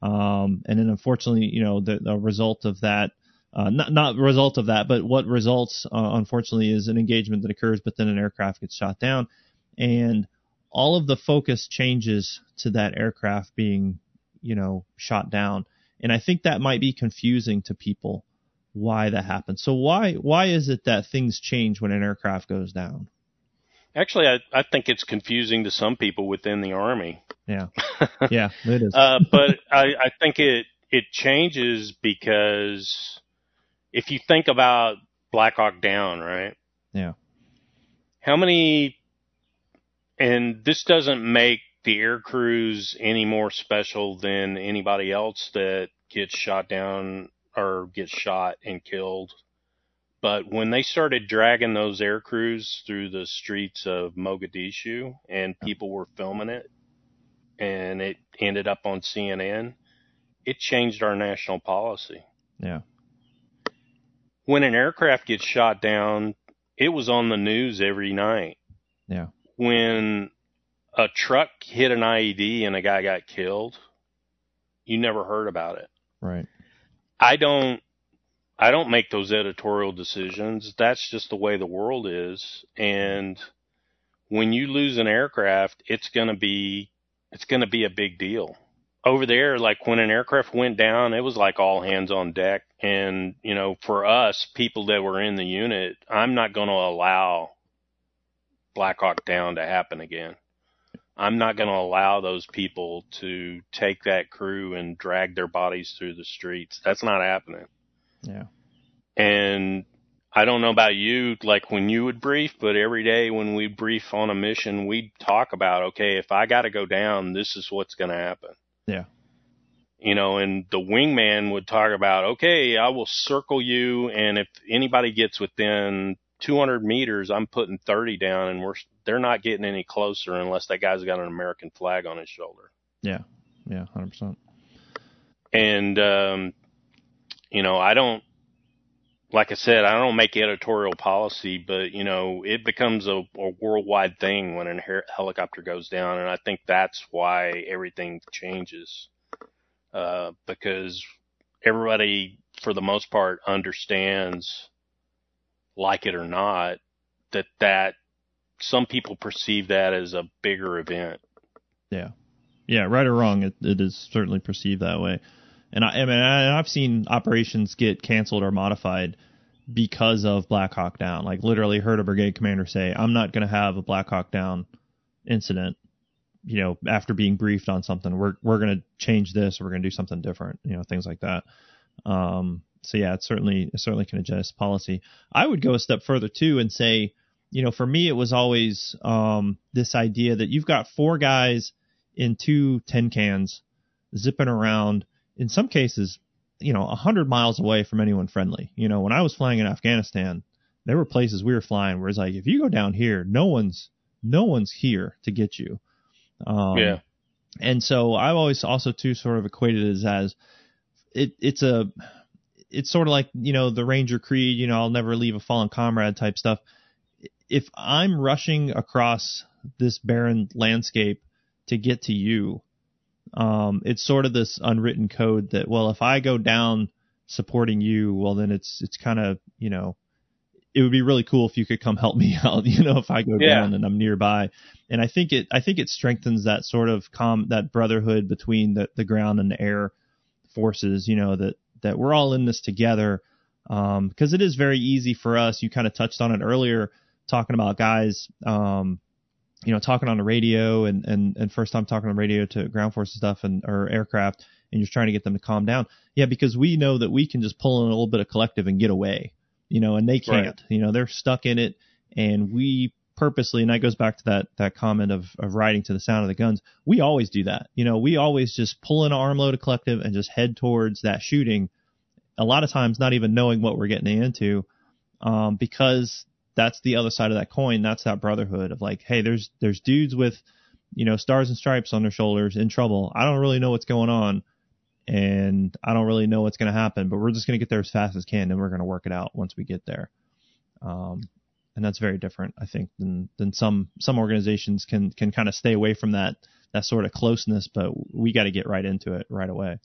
Um, and then unfortunately, you know, the, the result of that, uh, not not result of that, but what results, uh, unfortunately, is an engagement that occurs, but then an aircraft gets shot down, and all of the focus changes to that aircraft being, you know, shot down. And I think that might be confusing to people why that happens. So why why is it that things change when an aircraft goes down? Actually, I, I think it's confusing to some people within the army. Yeah, [LAUGHS] yeah, it is. Uh, but I, I think it it changes because if you think about Black Hawk Down, right? Yeah. How many? And this doesn't make the air crews any more special than anybody else that gets shot down or gets shot and killed. But when they started dragging those air crews through the streets of Mogadishu and people were filming it and it ended up on CNN, it changed our national policy. yeah, When an aircraft gets shot down, it was on the news every night. yeah, When a truck hit an IED and a guy got killed, you never heard about it. right. I don't I don't make those editorial decisions. That's just the way the world is. And when you lose an aircraft, it's going to be it's going to be a big deal. Over there, like when an aircraft went down, it was like all hands on deck. And, you know, for us, people that were in the unit, I'm not going to allow Black Hawk Down to happen again. I'm not going to allow those people to take that crew and drag their bodies through the streets. That's not happening. Yeah. And I don't know about you, like when you would brief, but every day when we brief on a mission, we'd talk about, okay, if I got to go down, this is what's going to happen. Yeah. You know, and the wingman would talk about, okay, I will circle you, and if anybody gets within 200 meters, I'm putting 30 down, and we're they're not getting any closer unless that guy's got an American flag on his shoulder. Yeah. Yeah. Hundred percent. And um, you know, I don't like I said, I don't make editorial policy, but you know, it becomes a, a worldwide thing when a her- helicopter goes down, and I think that's why everything changes, uh, because everybody, for the most part, understands, like it or not, that that some people perceive that as a bigger event. Yeah. Yeah. Right or wrong, it, it is certainly perceived that way. And I, I mean, I, I've seen operations get canceled or modified because of Black Hawk Down. Like literally heard a brigade commander say, "I'm not going to have a Black Hawk Down incident." You know, after being briefed on something, we're we're going to change this, we're going to do something different. You know, things like that. Um, so yeah, it certainly it certainly can adjust policy. I would go a step further too and say, you know, for me it was always um, this idea that you've got four guys in two tin cans zipping around in some cases, you know, a hundred miles away from anyone friendly. You know, when I was flying in Afghanistan, there were places we were flying where it's like, if you go down here, no one's, no one's here to get you. Um, yeah. And so I've always also too sort of equated it as, as it, it's a, it's sort of like, you know, the Ranger Creed, you know, I'll never leave a fallen comrade type stuff. If I'm rushing across this barren landscape to get to you, um, it's sort of this unwritten code that well, if I go down supporting you, well then it's it's kind of you know it would be really cool if you could come help [LAUGHS] me out. You know, if I go Yeah. down and I'm nearby, and I think it I think it strengthens that sort of com that brotherhood between the the ground and the air forces. You know that that we're all in this together because it is very easy for us. You kind of touched on it earlier, talking about guys. Um, you know, talking on the radio and, and, and first time talking on the radio to ground forces stuff and or aircraft and you're trying to get them to calm down. Yeah, because we know that we can just pull in a little bit of collective and get away. You know, and they can't. Right. You know, they're stuck in it and we purposely and that goes back to that that comment of, of riding to the sound of the guns. We always do that. You know, we always just pull in an armload of collective and just head towards that shooting. A lot of times not even knowing what we're getting into. Um, because that's the other side of that coin. That's that brotherhood of like, hey, there's there's dudes with, you know, stars and stripes on their shoulders in trouble. I don't really know what's going on, and I don't really know what's going to happen. But we're just going to get there as fast as can, and we're going to work it out once we get there. Um, and that's very different, I think, than than some some organizations can can kind of stay away from that that sort of closeness. But we got to get right into it right away.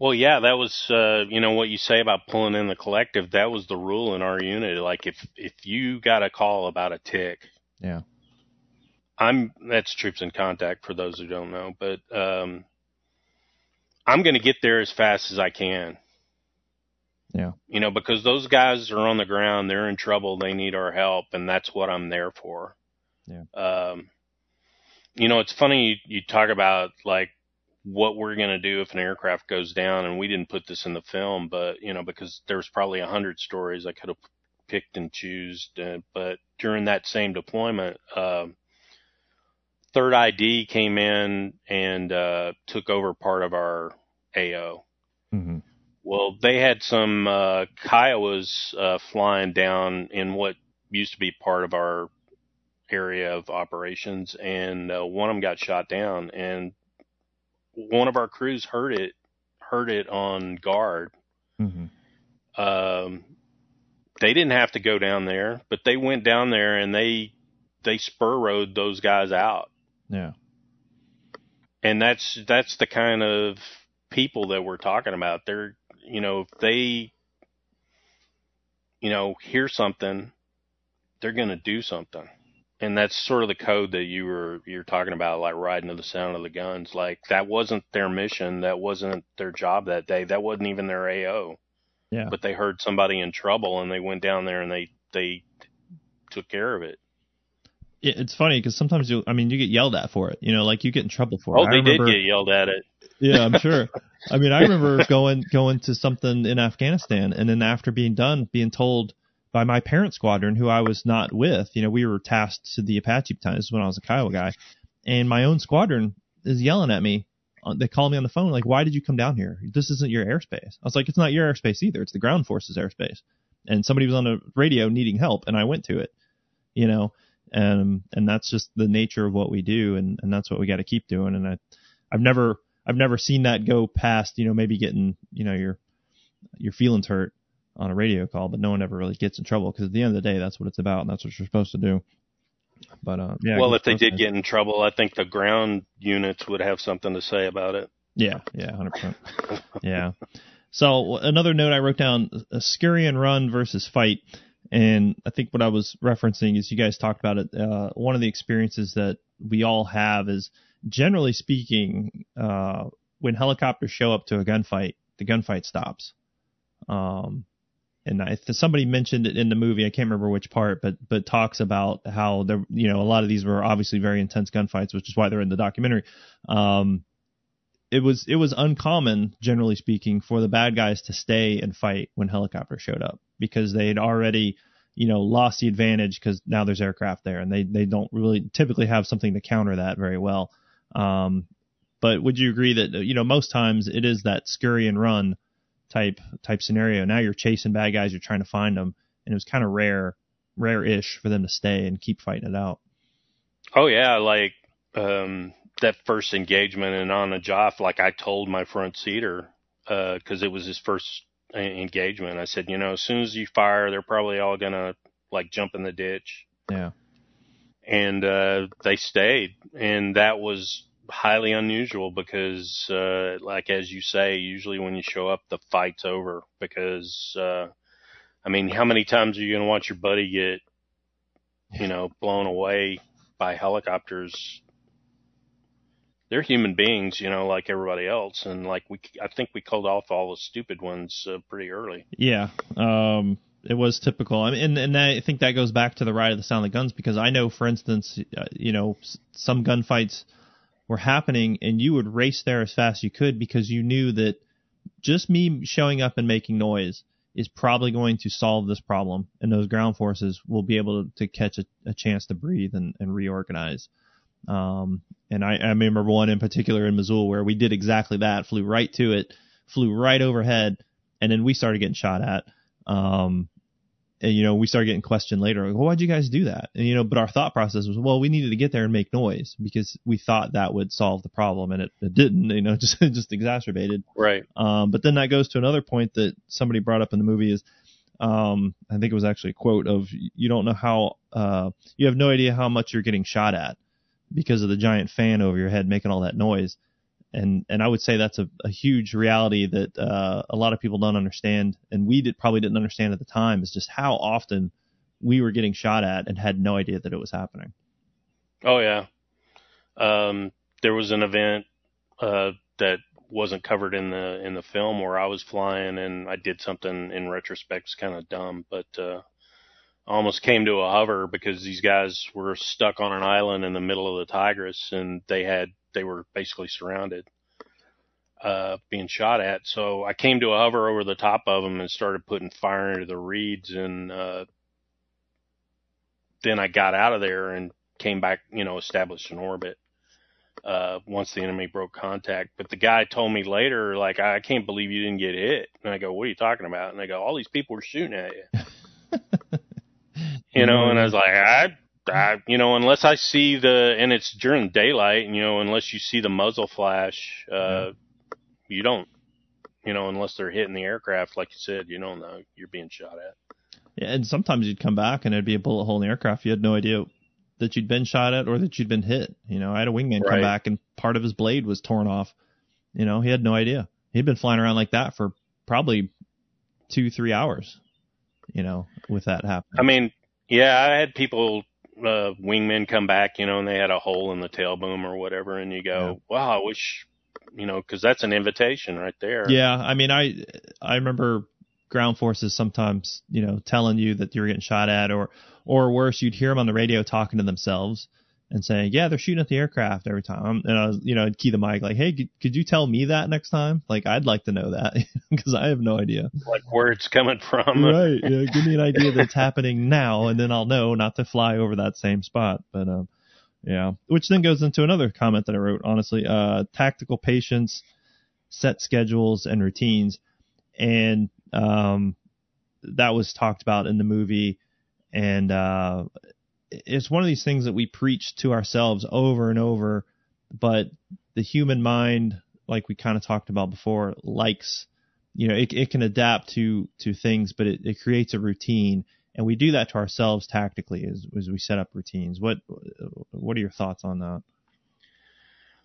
Well, yeah, that was uh, you know what you say about pulling in the collective. That was the rule in our unit. Like if if you got a call about a tick, Yeah. I'm that's troops in contact for those who don't know, but um, I'm going to get there as fast as I can. Yeah. You know, because those guys are on the ground, they're in trouble, they need our help, and that's what I'm there for. Yeah. Um, you know, it's funny you, you talk about like what we're going to do if an aircraft goes down, and we didn't put this in the film, but you know, because there's probably a hundred stories I could have picked and choose, uh, but during that same deployment, um, Third ID came in and uh, took over part of our AO. Mm-hmm. Well, they had some uh, Kiowas uh, flying down in what used to be part of our area of operations, and uh, one of them got shot down, and one of our crews heard it, heard it on guard. Mm-hmm. Um, they didn't have to go down there, but they went down there and they they spur rode those guys out, Yeah. and that's that's the kind of people that we're talking about. They're you know if they you know hear something, they're going to do something. And that's sort of the code that you were you're talking about, like riding to the sound of the guns. Like that wasn't their mission, that wasn't their job that day, that wasn't even their AO. Yeah. But they heard somebody in trouble and they went down there and they they took care of it. it, it's funny because sometimes you, I mean, you get yelled at for it. You know, like you get in trouble for it. Oh, they remember, did get yelled at it. Yeah, I'm sure. [LAUGHS] I mean, I remember going going to something in Afghanistan, and then after being done, being told by my parent squadron, who I was not with, you know, we were tasked to the Apache battalion. This is when I was a Kiowa guy, and my own squadron is yelling at me. Uh, They call me on the phone, like, "Why did you come down here? This isn't your airspace." I was like, "It's not your airspace either. It's the ground forces airspace." And somebody was on the radio needing help, and I went to it. You know, and and that's just the nature of what we do, and and that's what we got to keep doing. And I, I've never I've never seen that go past, you know, maybe getting, you know, your your feelings hurt on a radio call, but no one ever really gets in trouble because at the end of the day, that's what it's about, and that's what you're supposed to do. But uh, yeah. well, if they did get in trouble, I think the ground units would have something to say about it. yeah, yeah, hundred percent, yeah. So another note I wrote down: a scurry and run versus fight, and I think what I was referencing is you guys talked about it. Uh, one of the experiences that we all have is, generally speaking, uh, when helicopters show up to a gunfight, the gunfight stops. Um, and I, somebody mentioned it in the movie. I can't remember which part, but but talks about how there, you know, a lot of these were obviously very intense gunfights, which is why they're in the documentary. Um, it was it was uncommon, generally speaking, for the bad guys to stay and fight when helicopters showed up because they'd already, you know, lost the advantage because now there's aircraft there, and they they don't really typically have something to counter that very well. Um, but would you agree that you know most times it is that scurry and run type type scenario? Now you're chasing bad guys, you're trying to find them, and it was kind of rare, rare-ish for them to stay and keep fighting it out. Oh yeah, like um that first engagement and on a Joff, like I told my front seater because it was his first uh, engagement. I said, you know, as soon as you fire, they're probably all gonna like jump in the ditch, Yeah, and uh, they stayed, and that was highly unusual because, uh, like as you say, usually when you show up, the fight's over because. uh I mean, how many times are you going to watch your buddy get, you know, blown away by helicopters? They're human beings, you know, like everybody else, and like we, I think we called off all the stupid ones uh, pretty early. yeah. Um, it was typical. I mean, and and I think that goes back to the ride of the sound of the guns because I know, for instance, uh, you know, some gunfights were happening, and you would race there as fast as you could because you knew that just me showing up and making noise is probably going to solve this problem, and those ground forces will be able to, to catch a, a chance to breathe and, and reorganize. Um, and I, I remember one in particular in Mosul where we did exactly that, flew right to it, flew right overhead, and then we started getting shot at. Um, and you know, we started getting questioned later, like, well, why'd you guys do that? And you know, but our thought process was, well, we needed to get there and make noise because we thought that would solve the problem, and it, it didn't. You know, [LAUGHS] just it just exacerbated. Right. Um, but then that goes to another point that somebody brought up in the movie is, um, I think it was actually a quote of, you don't know how, uh, you have no idea how much you're getting shot at because of the giant fan over your head making all that noise. And, and I would say that's a, a huge reality that, uh, a lot of people don't understand. And we did probably didn't understand at the time is just how often we were getting shot at and had no idea that it was happening. Oh yeah. Um, there was an event uh, that wasn't covered in the in the film where I was flying, and I did something in retrospect kind of dumb, but uh, almost came to a hover because these guys were stuck on an island in the middle of the Tigris, and they had they were basically surrounded, uh, being shot at. So I came to a hover over the top of them and started putting fire into the reeds, and uh, then I got out of there and came back, you know, established an orbit uh, once the enemy broke contact. But the guy told me later, like, I can't believe you didn't get hit. And I go, what are you talking about? And they go, all these people were shooting at you. [LAUGHS] you know, and I was like, I, I, you know, unless I see the, and it's during daylight, you know, unless you see the muzzle flash, uh, you don't, you know, unless they're hitting the aircraft, like you said, you don't know you're being shot at. Yeah, and sometimes you'd come back and there'd be a bullet hole in the aircraft. You had no idea that you'd been shot at or that you'd been hit. You know, I had a wingman come back and part of his blade was torn off. You know, he had no idea. He'd been flying around like that for probably two, three hours. You know, with that happening. I mean, yeah, I had people, uh, wingmen come back, you know, and they had a hole in the tail boom or whatever, and you go, wow, I wish, you know, because that's an invitation right there. Yeah, I mean, I I remember ground forces sometimes, you know, telling you that you're getting shot at, or or worse, you'd hear them on the radio talking to themselves and saying, "Yeah, they're shooting at the aircraft every time." And I was, you know, I'd key the mic like, "Hey, could, could you tell me that next time? Like, I'd like to know that [LAUGHS] because I have no idea." Like where it's coming from. right? Yeah, give me an idea that's happening now, and then I'll know not to fly over that same spot. But um, yeah, which then goes into another comment that I wrote. Honestly, uh, tactical patience, set schedules, and routines, and um, that was talked about in the movie, and uh, it's one of these things that we preach to ourselves over and over, but the human mind, like we kind of talked about before, likes, you know, it, it can adapt to to things, but it, it creates a routine, and we do that to ourselves tactically as as we set up routines. What what are your thoughts on that?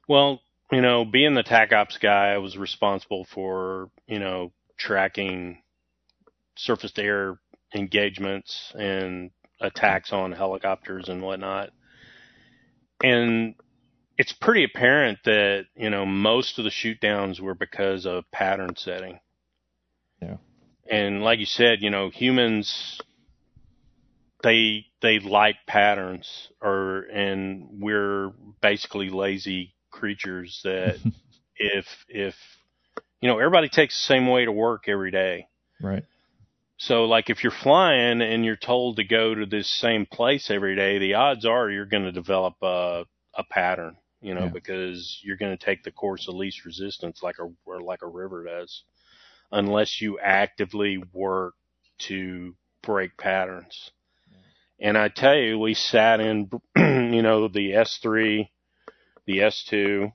Well, you know, being the TAC ops guy, I was responsible for you know tracking surface to air engagements and attacks on helicopters and whatnot. And it's pretty apparent that, you know, most of the shoot downs were because of pattern setting. Yeah. And like you said, you know, humans they they like patterns or and we're basically lazy creatures that [LAUGHS] if if you know, everybody takes the same way to work every day. Right. So like if you're flying and you're told to go to this same place every day, the odds are you're going to develop a, a pattern, you know, Yeah. because you're going to take the course of least resistance like a or like a river does, unless you actively work to break patterns. And I tell you, we sat in, [CLEARS THROAT] you know, the S3, the S2,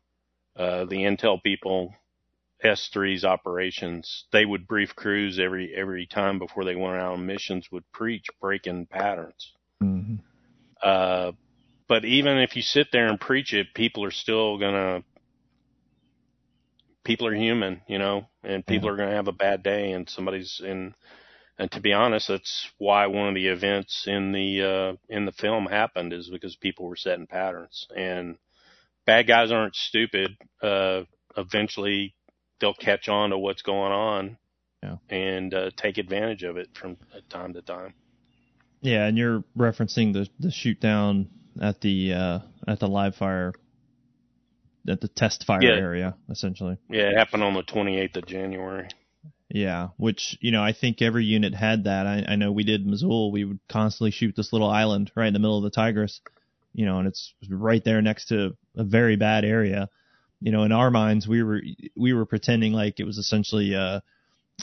uh, the Intel people, S3's operations, they would brief crews every every time before they went out on missions. Would preach breaking patterns. hmm Uh, but even if you sit there and preach it, people are still gonna. People are human, you know, and people Yeah. are gonna have a bad day, and somebody's in. And to be honest, that's why one of the events in the uh, in the film happened is because people were setting patterns, and bad guys aren't stupid. Uh, eventually, they'll catch on to what's going on, Yeah. and uh, take advantage of it from time to time. Yeah, and you're referencing the the shoot down at the uh, at the live fire at the test fire Yeah. area, essentially. Yeah, it happened on the 28th of January. Yeah, which you know I think every unit had that. I, I know we did Mosul. We would constantly shoot this little island right in the middle of the Tigris, you know, and it's right there next to a very bad area. You know, in our minds, we were we were pretending like it was essentially uh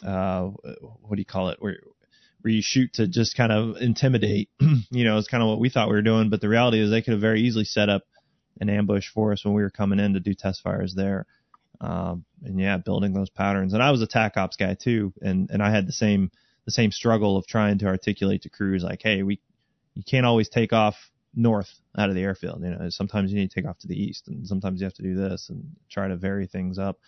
uh what do you call it where where you shoot to just kind of intimidate. [CLEARS THROAT] you know, it's kind of what we thought we were doing, but the reality is they could have very easily set up an ambush for us when we were coming in to do test fires there. Um, and yeah, building those patterns. And I was a TAC ops guy too, and and I had the same the same struggle of trying to articulate to crews like, hey, we you can't always take off north out of the airfield. You know, sometimes you need to take off to the east, and sometimes you have to do this and try to vary things up.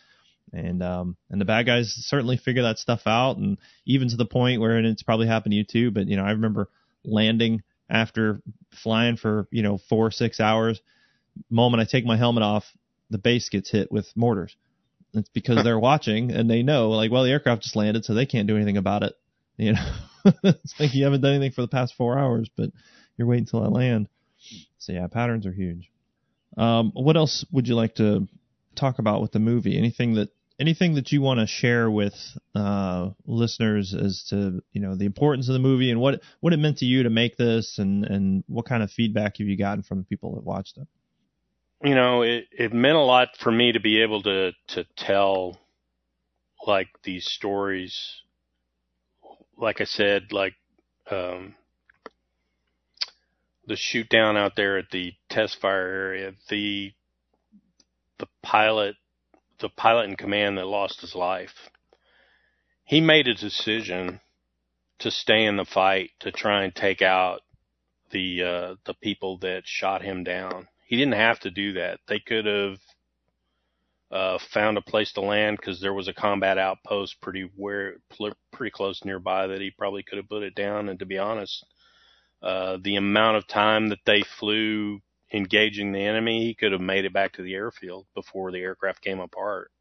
And um and the bad guys certainly figure that stuff out, and even to the point where and it's probably happened to you too. But you know, I remember landing after flying for you know four or six hours. Moment I take my helmet off, the base gets hit with mortars. It's because they're watching and they know, like, well, the aircraft just landed, so they can't do anything about it. You know, [LAUGHS] it's like you haven't done anything for the past four hours, but you're waiting until I land. So yeah, patterns are huge. Um, what else would you like to talk about with the movie? Anything that anything that you want to share with uh, listeners as to you know the importance of the movie and what what it meant to you to make this, and and what kind of feedback have you gotten from the people that watched it? you know, it, it meant a lot for me to be able to, to tell like these stories. Like I said, like, um, the shoot down out there at the test fire area, the, the pilot, the pilot in command that lost his life, he made a decision to stay in the fight to try and take out the, uh, the people that shot him down he didn't have to do that. They could have uh, found a place to land because there was a combat outpost pretty where pretty close nearby that he probably could have put it down. And to be honest, uh, the amount of time that they flew engaging the enemy, he could have made it back to the airfield before the aircraft came apart.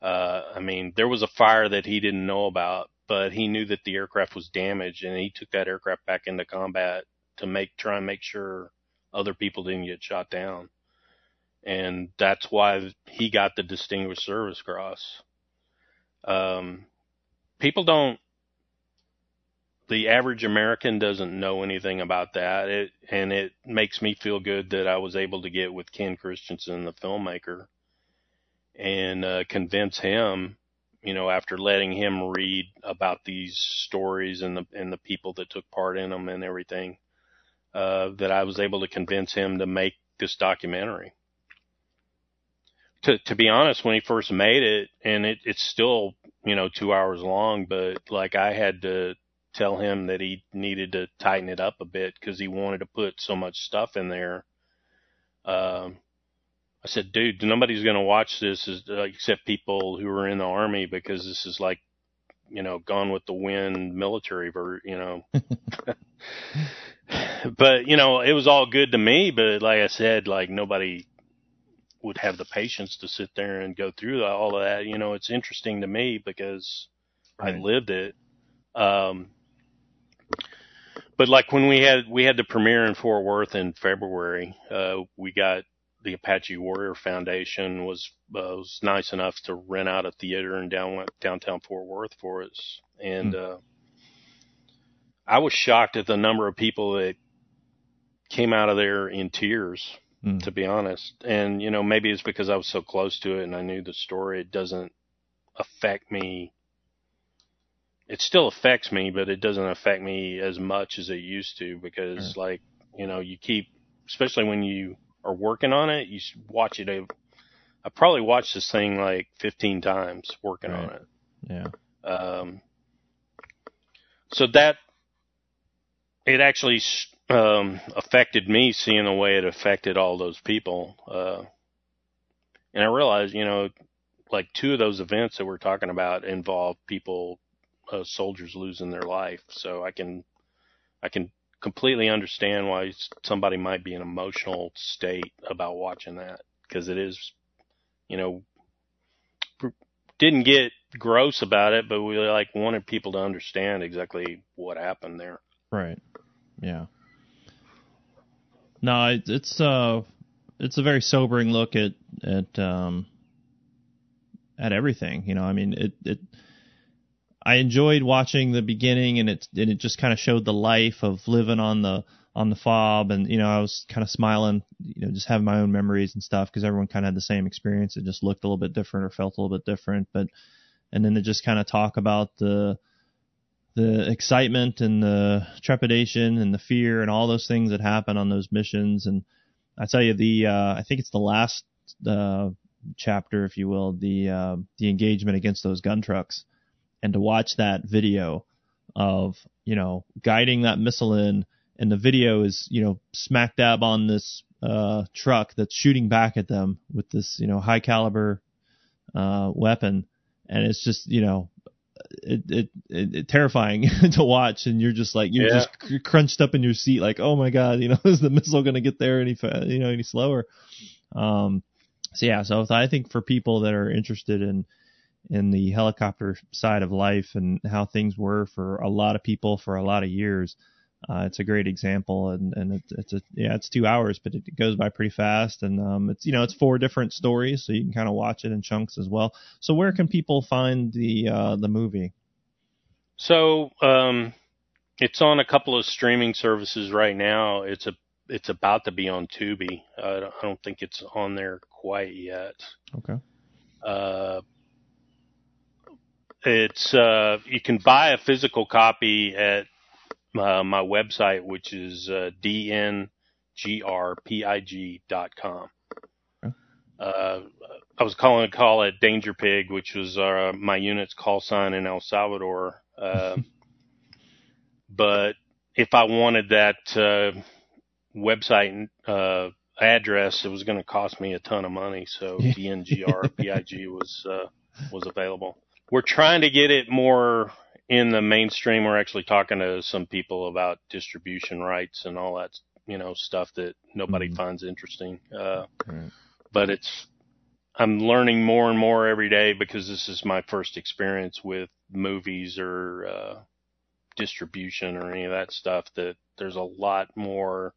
Uh, I mean, there was a fire that he didn't know about, but he knew that the aircraft was damaged, and he took that aircraft back into combat to make try and make sure other people didn't get shot down. And that's why he got the Distinguished Service Cross. Um, people don't, the average American doesn't know anything about that. It, and it makes me feel good that I was able to get with Ken Christensen, the filmmaker, and uh, convince him, you know, after letting him read about these stories and the, and the people that took part in them and everything, uh, that I was able to convince him to make this documentary. To, to be honest, when he first made it, and it, it's still, you know, two hours long, but like I had to tell him that he needed to tighten it up a bit because he wanted to put so much stuff in there. Um, I said, dude, nobody's going to watch this is, uh, except people who are in the army because this is like, you know, gone with the wind military, ver- you know. [LAUGHS] [LAUGHS] but you know, it was all good to me. But like I said, like nobody would have the patience to sit there and go through all of that. You know, it's interesting to me because right. I lived it. Um, but like when we had we had the premiere in Fort Worth in February, uh, we got the Apache Warrior Foundation was uh, was nice enough to rent out a theater in down downtown Fort Worth for us, and mm. uh, I was shocked at the number of people that came out of there in tears, mm. to be honest. And, you know, maybe it's because I was so close to it and I knew the story. It doesn't affect me. It still affects me, but it doesn't affect me as much as it used to because, like, you know, you keep, especially when you are working on it, you watch it. I probably watched this thing like 15 times working right. on it. Yeah. Um, so that it actually um, affected me seeing the way it affected all those people. Uh, and I realized, you know, like two of those events that we're talking about involve people, uh, soldiers losing their life. So I can, I can completely understand why somebody might be in an emotional state about watching that because it is, you know, didn't get gross about it, but we like wanted people to understand exactly what happened there. Right. Yeah. No, it, it's uh, it's a very sobering look at at um, at everything. You know, I mean, it it. I enjoyed watching the beginning, and it and it just kind of showed the life of living on the on the fob, and you know, I was kind of smiling, you know, just having my own memories and stuff because everyone kind of had the same experience. It just looked a little bit different or felt a little bit different, but and then to just kind of talk about the the excitement and the trepidation and the fear and all those things that happen on those missions. And I tell you, the uh, I think it's the last uh, chapter, if you will, the uh, the engagement against those gun trucks, and to watch that video of you know guiding that missile in, and the video is you know smack dab on this uh, truck that's shooting back at them with this you know high caliber uh, weapon, and it's just you know it, it, it, it terrifying [LAUGHS] to watch, and you're just like you're yeah. just crunched up in your seat, like oh my god, you know, [LAUGHS] is the missile going to get there any you know any slower? Um, so yeah, so I think for people that are interested in in the helicopter side of life and how things were for a lot of people for a lot of years, uh, it's a great example, and and it's, it's a yeah, it's two hours, but it goes by pretty fast, and um, it's you know it's four different stories, so you can kind of watch it in chunks as well. So where can people find the uh, the movie? So um, it's on a couple of streaming services right now. It's a it's about to be on Tubi. Uh, I don't think it's on there quite yet. Okay. Uh, it's uh, you can buy a physical copy at uh, my website, which is uh, dngrpig.com. Uh, I was calling a call at Danger Pig, which was uh, my unit's call sign in El Salvador. Uh, [LAUGHS] but if I wanted that uh, website uh, address, it was going to cost me a ton of money. So DNGRPIG was uh, was available. We're trying to get it more in the mainstream, we're actually talking to some people about distribution rights and all that, you know, stuff that nobody mm-hmm. finds interesting. Uh, right. But it's, I'm learning more and more every day because this is my first experience with movies or uh, distribution or any of that stuff. That there's a lot more,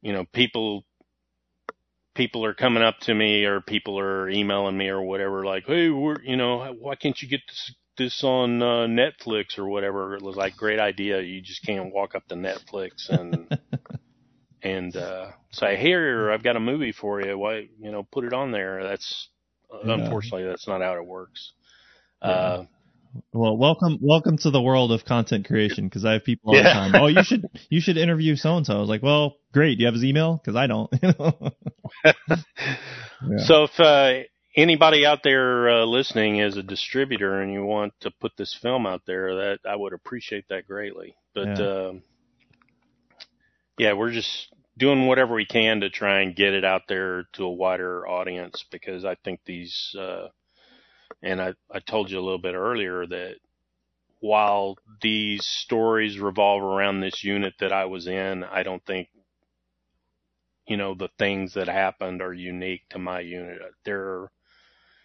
you know, people people are coming up to me or people are emailing me or whatever, like, hey, we're, you know, why can't you get this this on uh, Netflix or whatever? It was like, great idea. You just can't walk up to Netflix and [LAUGHS] and uh, say, here, I've got a movie for you. Why, you know, put it on there. That's Yeah. unfortunately that's not how it works. Yeah. Uh, Well, welcome, welcome to the world of content creation because I have people all the time. Oh, you should, you should interview so and so. I was like, well, great. Do you have his email? Because I don't. [LAUGHS] Yeah. So if uh, anybody out there uh, listening is a distributor and you want to put this film out there, that I would appreciate that greatly. But Yeah. um, yeah, we're just doing whatever we can to try and get it out there to a wider audience because I think these, uh, and I, I told you a little bit earlier that while these stories revolve around this unit that I was in, I don't think you know, the things that happened are unique to my unit. There,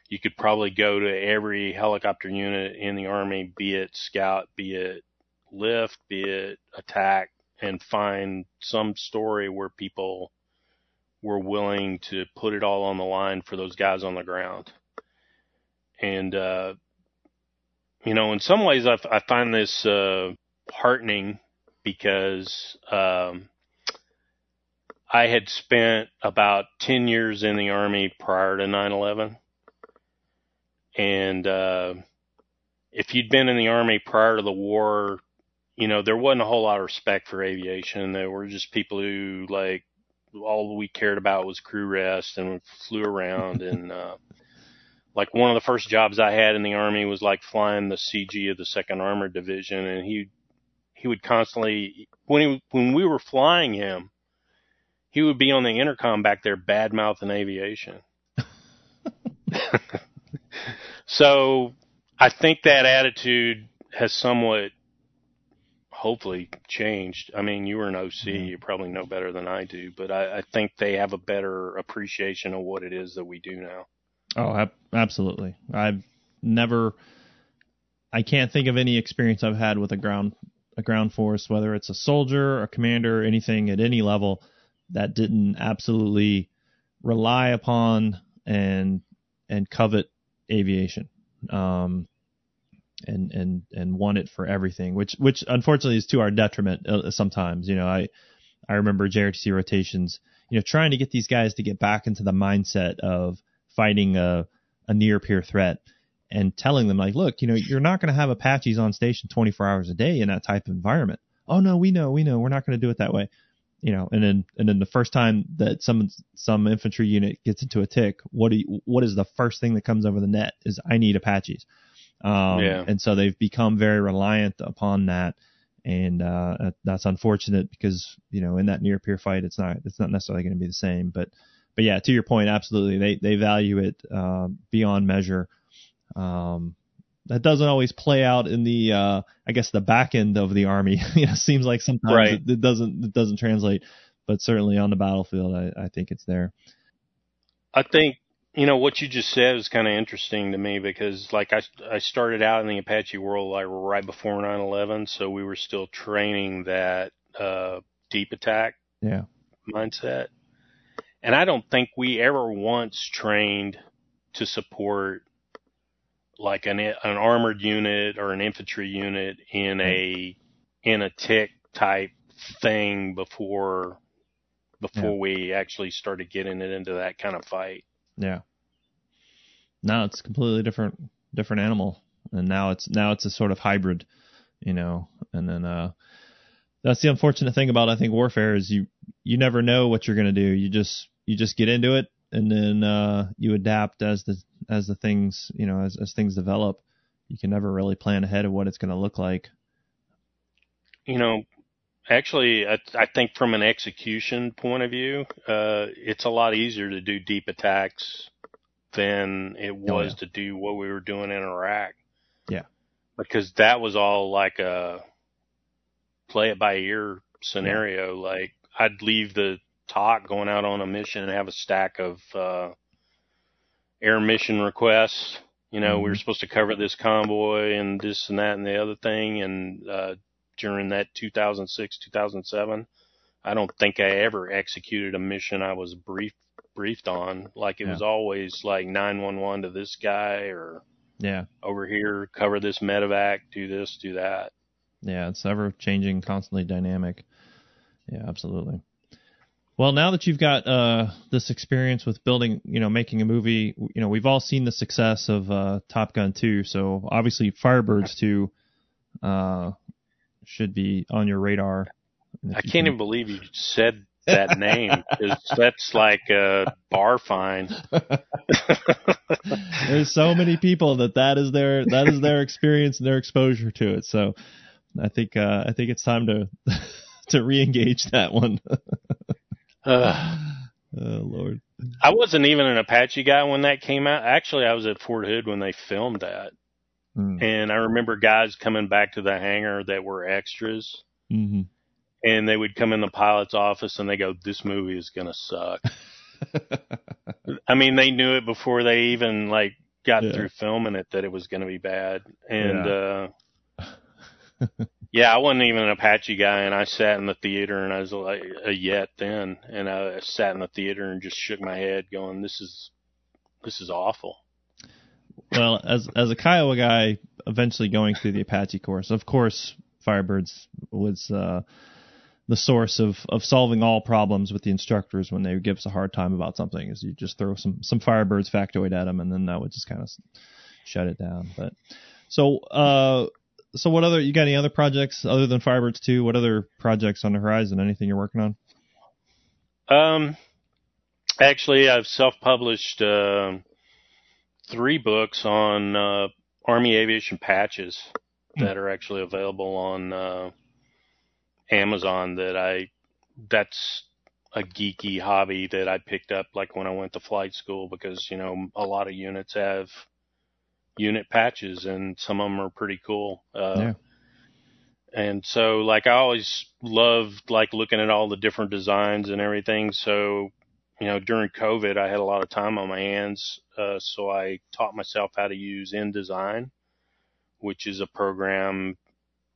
you could probably go to every helicopter unit in the Army, be it scout, be it lift, be it attack, and find some story where people were willing to put it all on the line for those guys on the ground. And, uh, you know, in some ways I, I find this, uh, heartening because, um, I had spent about 10 years in the Army prior to 9 11. And uh, if you'd been in the Army prior to the war, you know, there wasn't a whole lot of respect for aviation. There were just people who, like, all we cared about was crew rest and flew around. [LAUGHS] and, uh, like, one of the first jobs I had in the Army was, like, flying the CG of the 2nd Armored Division. And he, he would constantly, when he, when we were flying him, he would be on the intercom back there bad mouthing aviation. [LAUGHS] so I think that attitude has somewhat hopefully changed. I mean, you were an OC, mm-hmm. you probably know better than I do, but I, I think they have a better appreciation of what it is that we do now. Oh, ab- absolutely. I've never. I can't think of any experience I've had with a ground a ground force, whether it's a soldier, a commander, anything at any level, that didn't absolutely rely upon and and covet aviation, um, and and and want it for everything, which which unfortunately is to our detriment uh, sometimes. You know, I I remember JRTC rotations, you know, trying to get these guys to get back into the mindset of fighting a, a near peer threat and telling them like, look, you know, you're not going to have Apaches on station 24 hours a day in that type of environment. Oh no, we know, we know, we're not going to do it that way. You know, and then and then the first time that some some infantry unit gets into a TIC, what do you, what is the first thing that comes over the net is I need Apaches. Um, Yeah. and so they've become very reliant upon that. And, uh, that's unfortunate because, you know, in that near peer fight, it's not, it's not necessarily going to be the same, but, but yeah, to your point, absolutely. They, they value it, uh, beyond measure. Um, that doesn't always play out in the, uh, I guess the back end of the army. [LAUGHS] you know, seems like sometimes Right. it, it doesn't, it doesn't translate, but certainly on the battlefield, I, I think it's there. I think you know what you just said is kind of interesting to me because like I I started out in the Apache world like right before 9/11, so we were still training that uh, deep attack Yeah. mindset, and I don't think we ever once trained to support like an an armored unit or an infantry unit in a in a TIC type thing before before we actually started getting it into that kind of fight. Yeah. Now it's a completely different different animal, and now it's now it's a sort of hybrid, you know. And then uh, that's the unfortunate thing about I think warfare is you you never know what you're gonna do. You just you just get into it, and then uh, you adapt as the as the things you know as as things develop. You can never really plan ahead of what it's gonna look like. you know, actually, I, I think from an execution point of view, uh, it's a lot easier to do deep attacks than it was yeah. to do what we were doing in Iraq. Yeah. Because that was all like a play it by ear scenario. Like I'd leave the TOC going out on a mission and have a stack of, uh, air mission requests You know, we were Mhm. supposed to cover this convoy and this and that and the other thing, and uh, during that 2006 2007, I don't think I ever executed a mission I was briefed briefed on. Like it Yeah. was always like 911 to this guy or Yeah. over here, cover this medevac, do this, do that. Yeah, it's ever changing, constantly dynamic. Yeah, absolutely. Well, now that you've got uh, this experience with building, you know, making a movie, you know, we've all seen the success of uh, Top Gun 2. So obviously, Firebirds 2 uh, should be on your radar. I can't can- even believe you said that name that's like a bar fine. [LAUGHS] There's so many people that that is their that is their experience and their exposure to it. So I think uh, I think it's time to [LAUGHS] to re-engage that one. [LAUGHS] Ugh. [SIGHS] oh Lord. I wasn't even an Apache guy when that came out. Actually, I was at Fort Hood when they filmed that. Mm. And I remember guys coming back to the hangar that were extras hmm and they would come in the pilot's office and they go, this movie is going to suck. [LAUGHS] I mean, they knew it before they even like got Yeah. through filming it that it was going to be bad. And, uh, [LAUGHS] yeah, I wasn't even an Apache guy and I sat in the theater and I was like a yet then. And I sat in the theater and just shook my head going, this is, this is awful. well, as as a Kiowa guy, eventually going through the Apache course, of course, Firebirds was uh, the source of, of solving all problems with the instructors when they would give us a hard time about something. Is you just throw some some Firebirds factoid at them, and then that would just kind of shut it down. But so uh, so what other you got any other projects other than Firebirds two? What other projects on the horizon? Anything you're working on? Um, actually, I've self-published um three books on uh, Army aviation patches that are actually available on uh, Amazon. That I that's a geeky hobby that I picked up like when I went to flight school because you know a lot of units have unit patches and some of them are pretty cool. Uh, Yeah. and so like I always loved like looking at all the different designs and everything. So, you know, during COVID, I had a lot of time on my hands. Uh, so I taught myself how to use InDesign, which is a program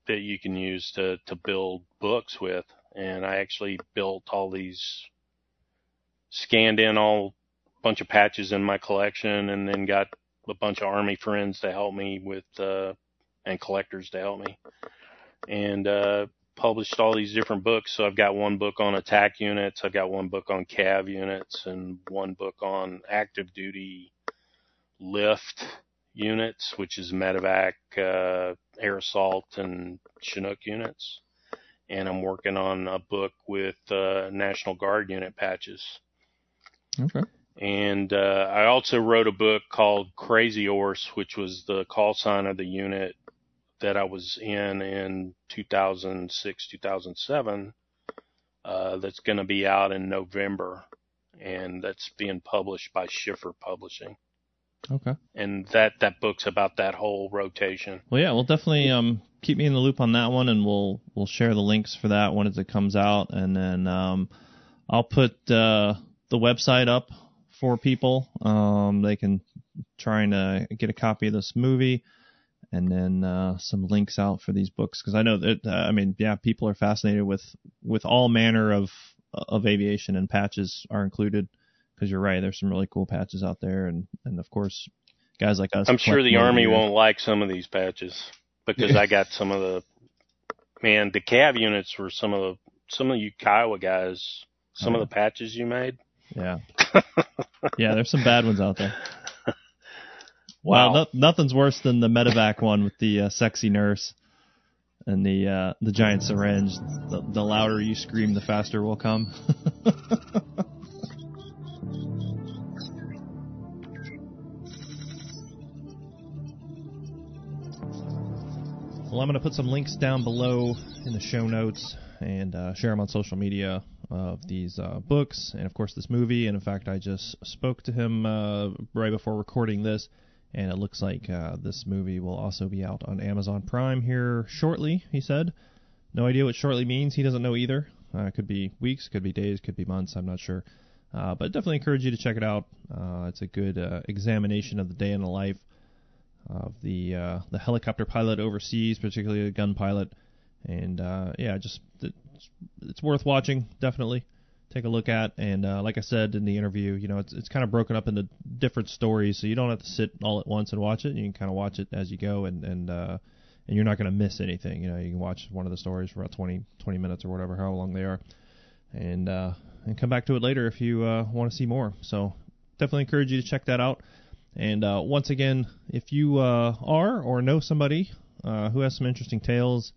that you can use to, to build books with. And I actually built all these, scanned in all bunch of patches in my collection and then got a bunch of army friends to help me with, uh, and collectors to help me and uh, published all these different books. So I've got one book on attack units, I've got one book on CAV units, and one book on active duty lift units, which is medevac, uh, air assault, and Chinook units. And I'm working on a book with uh, National Guard unit patches. Okay. And uh, I also wrote a book called Crazyhorse, which was the call sign of the unit that I was in in 2006, 2007. Uh, that's going to be out in November, and that's being published by Schiffer Publishing. Okay. And that that book's about that whole rotation. Well, yeah, we'll definitely um, keep me in the loop on that one, and we'll we'll share the links for that when it comes out, and then um, I'll put uh, the website up for people. Um, they can try and uh, get a copy of this movie, and then uh, some links out for these books because I know that uh, I mean, yeah, people are fascinated with with all manner of of aviation, and patches are included. Because you're right, there's some really cool patches out there, and and of course, guys like us. I'm sure the Army gear. won't like some of these patches because I got some of the man the cav units were some of the some of you Kiowa guys. Some Oh. of the patches you made. Yeah. [LAUGHS] yeah, there's some bad ones out there. [LAUGHS] Wow, Wow. no, nothing's worse than the medevac one with the uh, sexy nurse and the uh, the giant syringe. The, the louder you scream, the faster we'll come. [LAUGHS] well, I'm going to put some links down below in the show notes and uh, share them on social media of these uh, books and, of course, this movie. And in fact, I just spoke to him uh, right before recording this, and it looks like uh, this movie will also be out on Amazon Prime here shortly. He said, "No idea what shortly means. He doesn't know either. Uh, could be weeks, could be days, could be months. I'm not sure." Uh, but definitely encourage you to check it out. Uh, it's a good uh, examination of the day in the life of the uh, the helicopter pilot overseas, particularly a gun pilot. And uh, yeah, just it's, it's worth watching. Definitely take a look at. And uh, like I said in the interview, you know, it's it's kind of broken up into different stories, so you don't have to sit all at once and watch it. You can kind of watch it as you go, and and uh, and you're not going to miss anything. You know, you can watch one of the stories for about 20 20 minutes or whatever, how long they are, and uh, and come back to it later if you uh, want to see more. So definitely encourage you to check that out. And uh, once again, if you uh, are or know somebody uh, who has some interesting tales,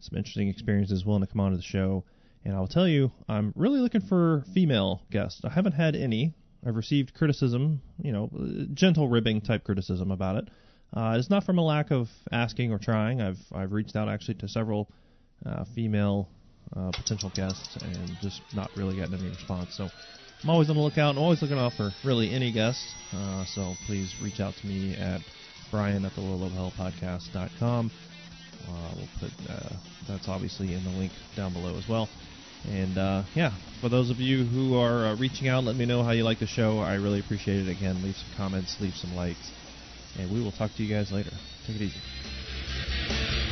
some interesting experiences, willing to come on to the show, and I'll tell you, I'm really looking for female guests. I haven't had any. I've received criticism, you know, gentle ribbing type criticism about it. Uh, it's not from a lack of asking or trying. I've I've reached out actually to several uh, female uh, potential guests and just not really gotten any response. So I'm always on the lookout and always looking out for really any guests. Uh, so please reach out to me at brian at the podcast.com. Uh, we'll put uh, that's obviously in the link down below as well. And uh, yeah, for those of you who are uh, reaching out, let me know how you like the show. I really appreciate it. Again, leave some comments, leave some likes, and we will talk to you guys later. Take it easy.